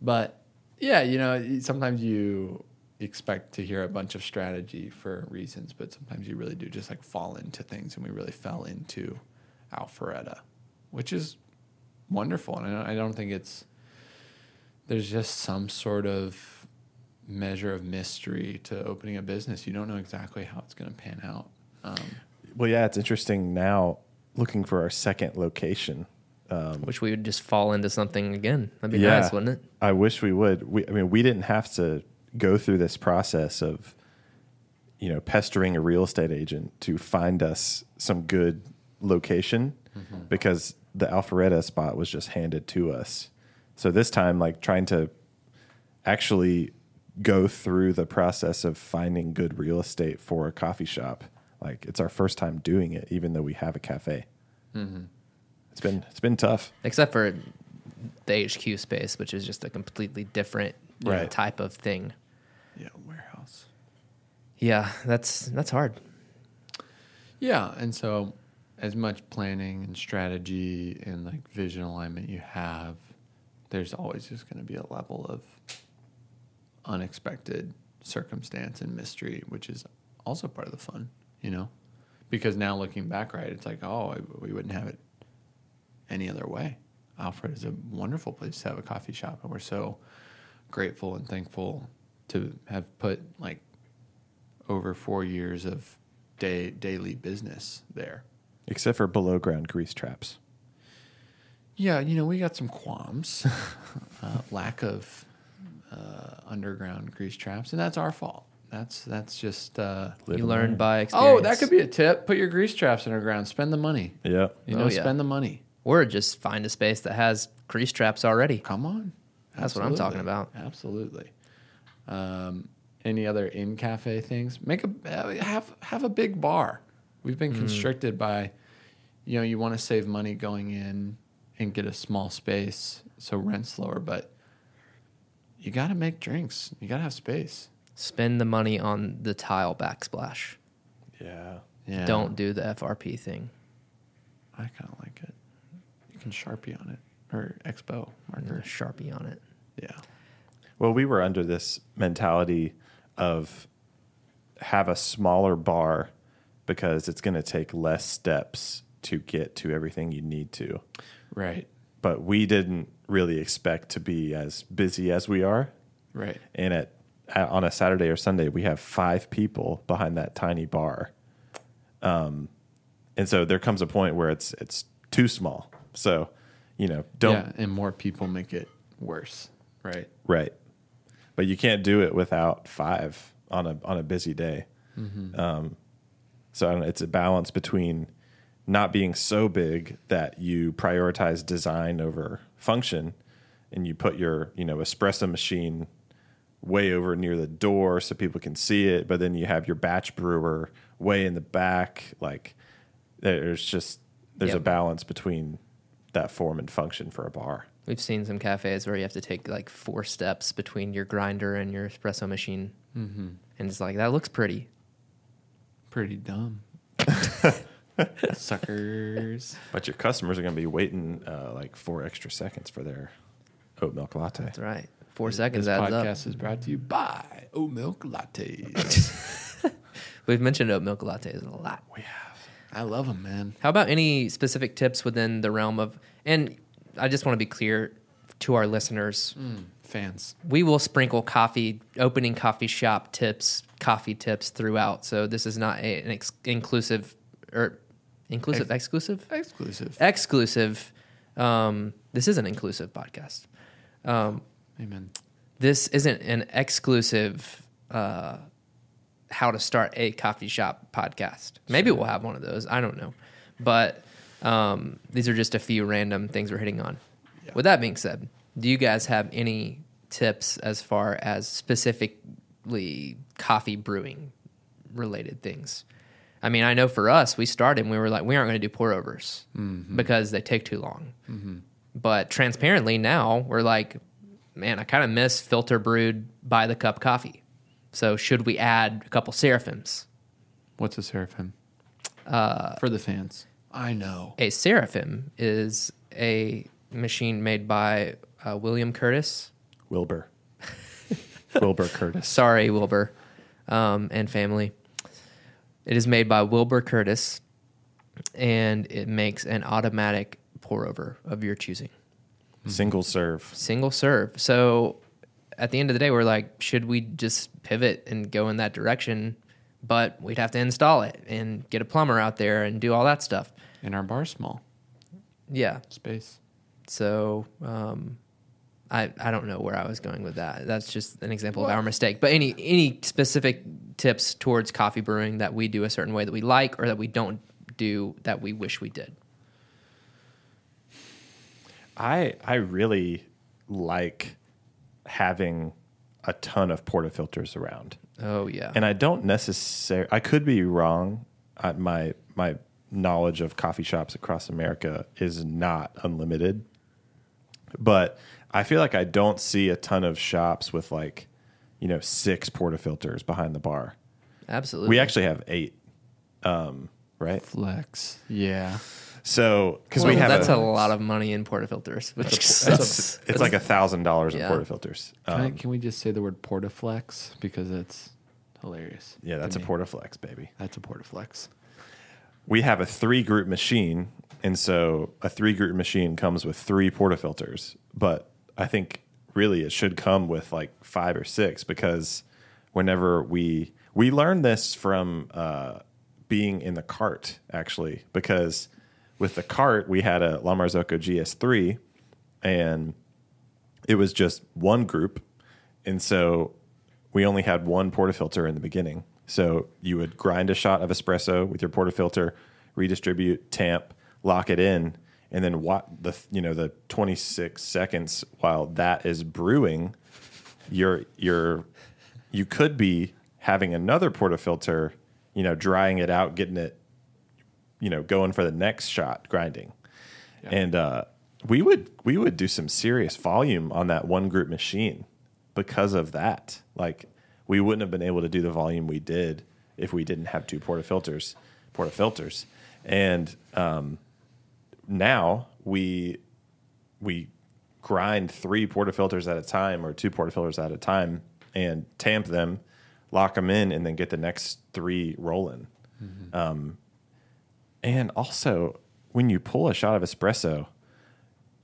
but yeah, you know, sometimes you expect to hear a bunch of strategy for reasons, but sometimes you really do just like fall into things, and we really fell into Alpharetta, which is wonderful, and I don't think it's there's just some sort of measure of mystery to opening a business. You don't know exactly how it's going to pan out. Um, Well, yeah, it's interesting now looking for our second location. Which we would just fall into something again. That'd be Yeah. nice, wouldn't it? I wish we would. We, I mean, we didn't have to go through this process of, you know, pestering a real estate agent to find us some good location because the Alpharetta spot was just handed to us. So this time, like trying to actually go through the process of finding good real estate for a coffee shop, like it's our first time doing it, even though we have a cafe. Mm-hmm. It's been it's been tough. Except for the HQ space, which is just a completely different you know, type of thing. yeah, warehouse. Yeah, that's that's hard. Yeah, and so as much planning and strategy and like vision alignment you have, there's always just going to be a level of unexpected circumstance and mystery, which is also part of the fun, you know? Because now looking back, right, it's like, oh, we wouldn't have it any other way. Alpharetta is a wonderful place to have a coffee shop, and we're so grateful and thankful to have put like over four years of day daily business there. Except for below ground grease traps. Yeah, you know, we got some qualms, uh, lack of uh, underground grease traps, and that's our fault. That's that's just. Uh, you learn learn. by experience. oh, that could be a tip. Put your grease traps underground. Spend the money. Yeah. You Oh, know, yeah. spend the money. Or just find a space that has grease traps already. Come on. That's what I'm talking about. Absolutely. Um, any other in cafe things? Make a uh, have have a big bar. We've been constricted by, you know, you want to save money going in and get a small space so rent's lower, but you got to make drinks. You got to have space. Spend the money on the tile backsplash. Yeah. Yeah. Don't do the FRP thing. I kind of like it. You can sharpie on it or expo Or marker. Mm, sharpie on it. Yeah. Well, we were under this mentality of have a smaller bar because it's going to take less steps to get to everything you need to. Right. But we didn't really expect to be as busy as we are. Right. And at, at on a Saturday or Sunday, we have five people behind that tiny bar. Um, and so there comes a point where it's it's too small. So, you know, don't yeah, and more people make it worse. Right. Right. But you can't do it without five on a on a busy day. Um, so I don't know, it's a balance between not being so big that you prioritize design over function, and you put your you know espresso machine way over near the door so people can see it, but then you have your batch brewer way in the back. Like there's just there's a balance between that form and function for a bar. We've seen some cafes where you have to take like four steps between your grinder and your espresso machine. Mm-hmm. And it's like, that looks pretty. Pretty dumb. Suckers. But your customers are going to be waiting uh, like four extra seconds for their oat milk latte. That's right. Four seconds This adds podcast up. is brought to you by Oat Milk Lattes. We've mentioned oat milk lattes a lot. We have. I love them, man. How about any specific tips within the realm of, and I just want to be clear to our listeners, Fans. we will sprinkle coffee, opening coffee shop tips, coffee tips throughout. So this is not a, an ex- inclusive or inclusive, exclusive, Exclusive. exclusive. Um, this is an inclusive podcast. Um, Amen. this isn't an exclusive uh, how to start a coffee shop podcast. Maybe we'll have one of those. I don't know, but um, these are just a few random things we're hitting on. Yeah. With that being said, do you guys have any tips as far as specifically coffee brewing related things? I mean, I know for us, we started and we were like, we aren't going to do pour overs because they take too long. But transparently now, we're like, man, I kind of miss filter brewed by the cup coffee. So should we add a couple seraphims? What's a seraphim? For the fans. I know. A Seraphim is a machine made by uh, William Curtis. Wilbur. Wilbur Curtis. Sorry, Wilbur um, and family. It is made by Wilbur Curtis, and it makes an automatic pour over of your choosing. Single serve. single serve. So at the end of the day, we're like, should we just pivot and go in that direction? But we'd have to install it and get a plumber out there and do all that stuff. And our bar small Yeah. space. So um, I I don't know where I was going with that. That's just an example of our mistake. But any any specific tips towards coffee brewing that we do a certain way that we like or that we don't do that we wish we did? I I really like having a ton of portafilters around. Oh yeah. and I don't necessarily. I could be wrong. I, my my knowledge of coffee shops across America is not unlimited, but I feel like I don't see a ton of shops with like, you know, six portafilters behind the bar. Absolutely. We actually have eight, um, right? Flex. Yeah. So because Well, we have that's a, a, lot of money in portafilters, which it's, that's, it's like a thousand dollars in Yeah. portafilters. Can, I, Um, can we just say the word portaflex because it's hilarious. yeah, that's a me. portaflex, baby. That's a portaflex. we have a three group machine, and so a three group machine comes with three portafilters. But I think really it should come with like five or six because whenever we we learned this from uh, being in the cart actually because with the cart we had a La Marzocco GS3 and it was just one group. And so we only had one portafilter in the beginning. So you would grind a shot of espresso with your portafilter redistribute tamp lock it in and then what the you know the 26 seconds while that is brewing you're you're you could be having another portafilter you know drying it out getting it you know going for the next shot grinding and uh, we would we would do some serious volume on that one group machine because of that. Like we wouldn't have been able to do the volume we did if we didn't have two portafilters, portafilters. And um, now we we grind three portafilters at a time or two portafilters at a time and tamp them, lock them in, and then get the next three rolling. Um, and also, when you pull a shot of espresso,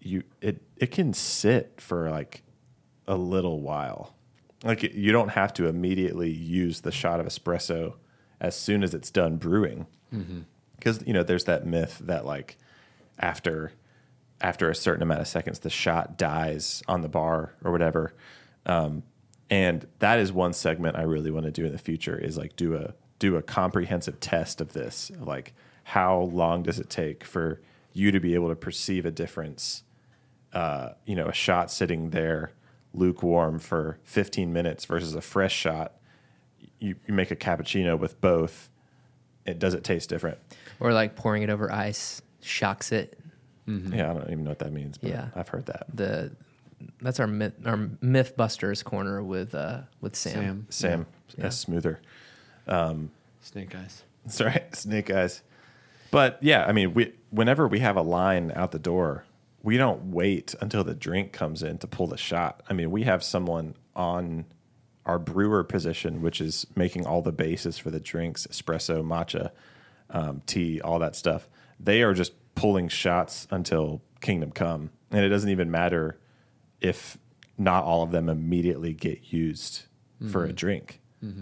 you it it can sit for like a little while. Like it- you don't have to immediately use the shot of espresso as soon as it's done brewing, because you know there's that myth that like after after a certain amount of seconds the shot dies on the bar or whatever. Um, and that is one segment I really want to do in the future is like do a do a comprehensive test of this. Like how long does it take for you to be able to perceive a difference? Uh, you know, a shot sitting there lukewarm for 15 minutes versus a fresh shot. You, you make a cappuccino with both. It does it taste different? or like pouring it over ice shocks it. Yeah, I don't even know what that means, but Yeah. I've heard that. The that's our myth, our MythBusters corner with uh with Sam. Sam. Sam Yeah. S. Smoother. Snake eyes. That's right, snake eyes. But yeah, I mean, we whenever we have a line out the door, we don't wait until the drink comes in to pull the shot. I mean, we have someone on our brewer position, which is making all the bases for the drinks, espresso, matcha, um, tea, all that stuff. They are just pulling shots until kingdom come, and it doesn't even matter if not all of them immediately get used for a drink,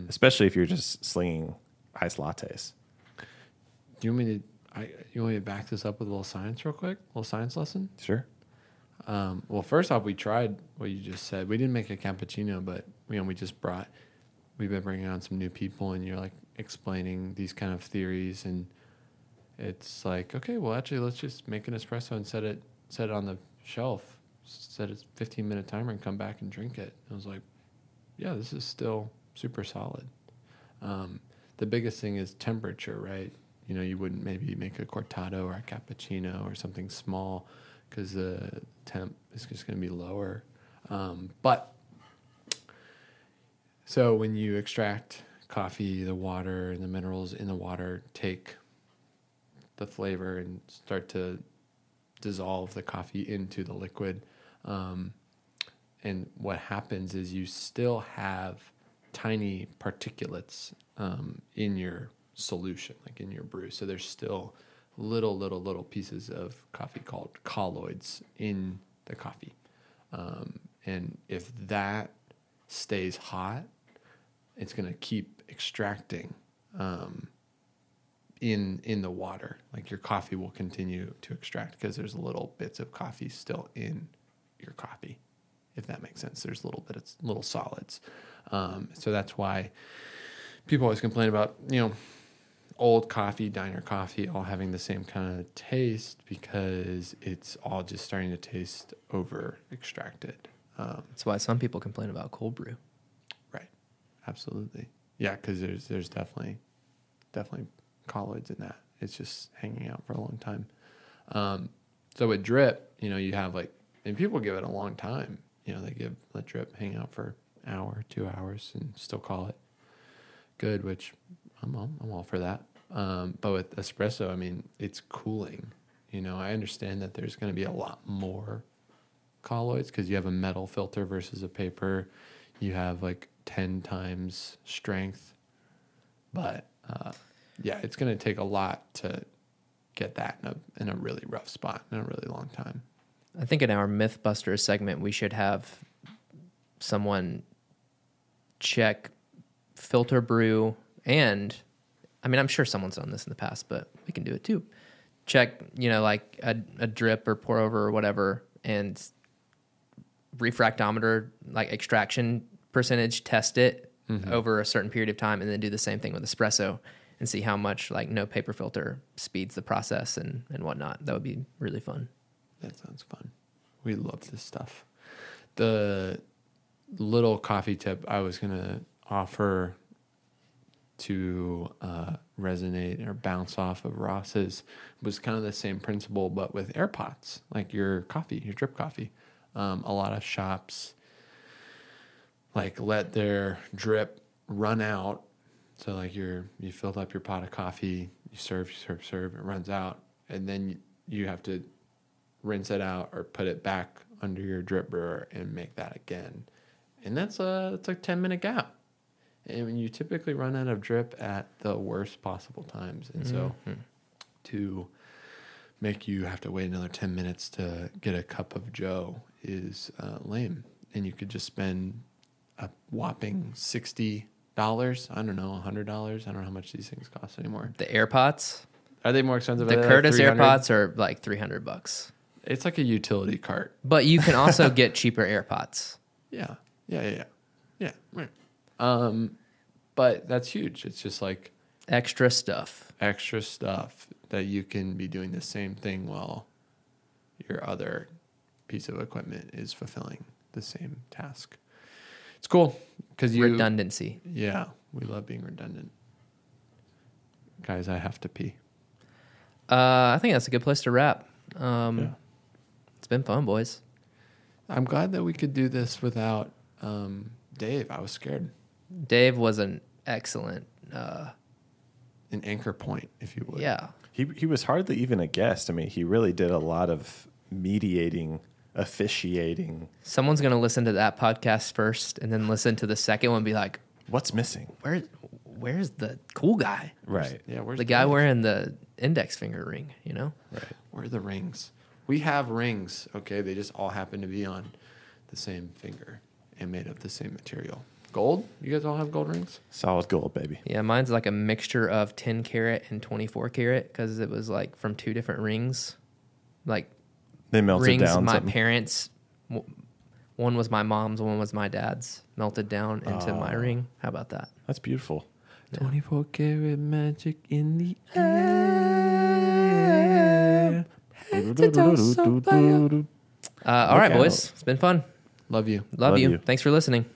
especially if you're just slinging iced lattes. Do you want me to? I, you want me to back this up with a little science, real quick? A little science lesson. Sure. Um, well, first off, we tried what you just said. We didn't make a cappuccino, but you know, we just brought. We've been bringing on some new people, and you're like explaining these kind of theories, and it's like, okay, well, actually, let's just make an espresso and set it set it on the shelf, set a 15 minute timer, and come back and drink it. I was like, yeah, this is still super solid. Um, the biggest thing is temperature, right? You know, you wouldn't maybe make a cortado or a cappuccino or something small because the temp is just going to be lower. Um, but so when you extract coffee, the water and the minerals in the water take the flavor and start to dissolve the coffee into the liquid. Um, and what happens is you still have tiny particulates um, in your solution, like in your brew. So there's still little, little, little pieces of coffee called colloids in the coffee. Um, and if that stays hot, it's going to keep extracting um, in in the water. Like your coffee will continue to extract because there's little bits of coffee still in your coffee, if that makes sense. There's little bits, little solids. Um, so that's why people always complain about you know old coffee, diner coffee, all having the same kind of taste because it's all just starting to taste over extracted. Um, That's why some people complain about cold brew. Right. Absolutely. Yeah, because there's there's definitely definitely colloids in that. It's just hanging out for a long time. Um, so with drip, you know, you have like, and people give it a long time. You know, they give let drip hang out for an hour, two hours, and still call it good, which I'm all, I'm all for that. Um, but with espresso, I mean, it's cooling. You know, I understand that there's going to be a lot more colloids because you have a metal filter versus a paper. You have like 10 times strength. But uh, yeah, it's going to take a lot to get that in a, in a really rough spot in a really long time. I think in our Mythbusters segment, we should have someone check filter brew and I mean, I'm sure someone's done this in the past, but we can do it too. Check, you know, like a, a drip or pour over or whatever, and refractometer, like extraction percentage, test it mm-hmm. over a certain period of time, and then do the same thing with espresso and see how much like no paper filter speeds the process and, and whatnot. That would be really fun. That sounds fun. We love this stuff. The little coffee tip I was to offer to uh, resonate or bounce off of Ross's was kind of the same principle, but with air pots, like your coffee, your drip coffee. Um, a lot of shops like let their drip run out. So like you're you filled up your pot of coffee, you serve, you serve, serve, it runs out, and then you, have to rinse it out or put it back under your drip brewer and make that again. And that's a it's like ten minute gap. And you typically run out of drip at the worst possible times. And so to make you have to wait another 10 minutes to get a cup of Joe is uh, lame. And you could just spend a whopping $60. I don't know, $100. I don't know how much these things cost anymore. The air pots. Are they more expensive? the they like Curtis air pots are like 300 bucks. It's like a utility cart. But you can also get cheaper air pots. Yeah. Yeah. Yeah. Yeah. Yeah. Right. Um, but that's huge. It's just like Extra stuff. extra stuff that you can be doing the same thing while your other piece of equipment is fulfilling the same task. It's cool because you Redundancy. Yeah, we love being redundant. Guys, I have to pee. Uh, I think that's a good place to wrap. Um, Yeah. It's been fun, boys. I'm glad that we could do this without um, Dave. I was scared. Dave was an excellent. Uh, An anchor point, if you would. yeah. He he was hardly even a guest. I mean, he really did a lot of mediating, officiating. Someone's going to listen to that podcast first and then listen to the second one and be like, What's missing? Where, where's the cool guy? Right. Yeah. Where's the guy Dave? wearing the index finger ring, you know? Right. Where are the rings? We have rings, okay? They just all happen to be on the same finger and made of the same material. Gold? You guys all have gold rings? Solid gold, baby. Yeah, mine's like a mixture of 10 karat and 24 karat because it was like from two different rings. Like They melted rings down. my something. parents, one was my mom's, one was my dad's, melted down into my Oh. ring. How about that? That's beautiful. 24 karat magic in the air. Uh, all right, Look boys. It's been fun. Love you. Love, Love you. you. Thanks for listening.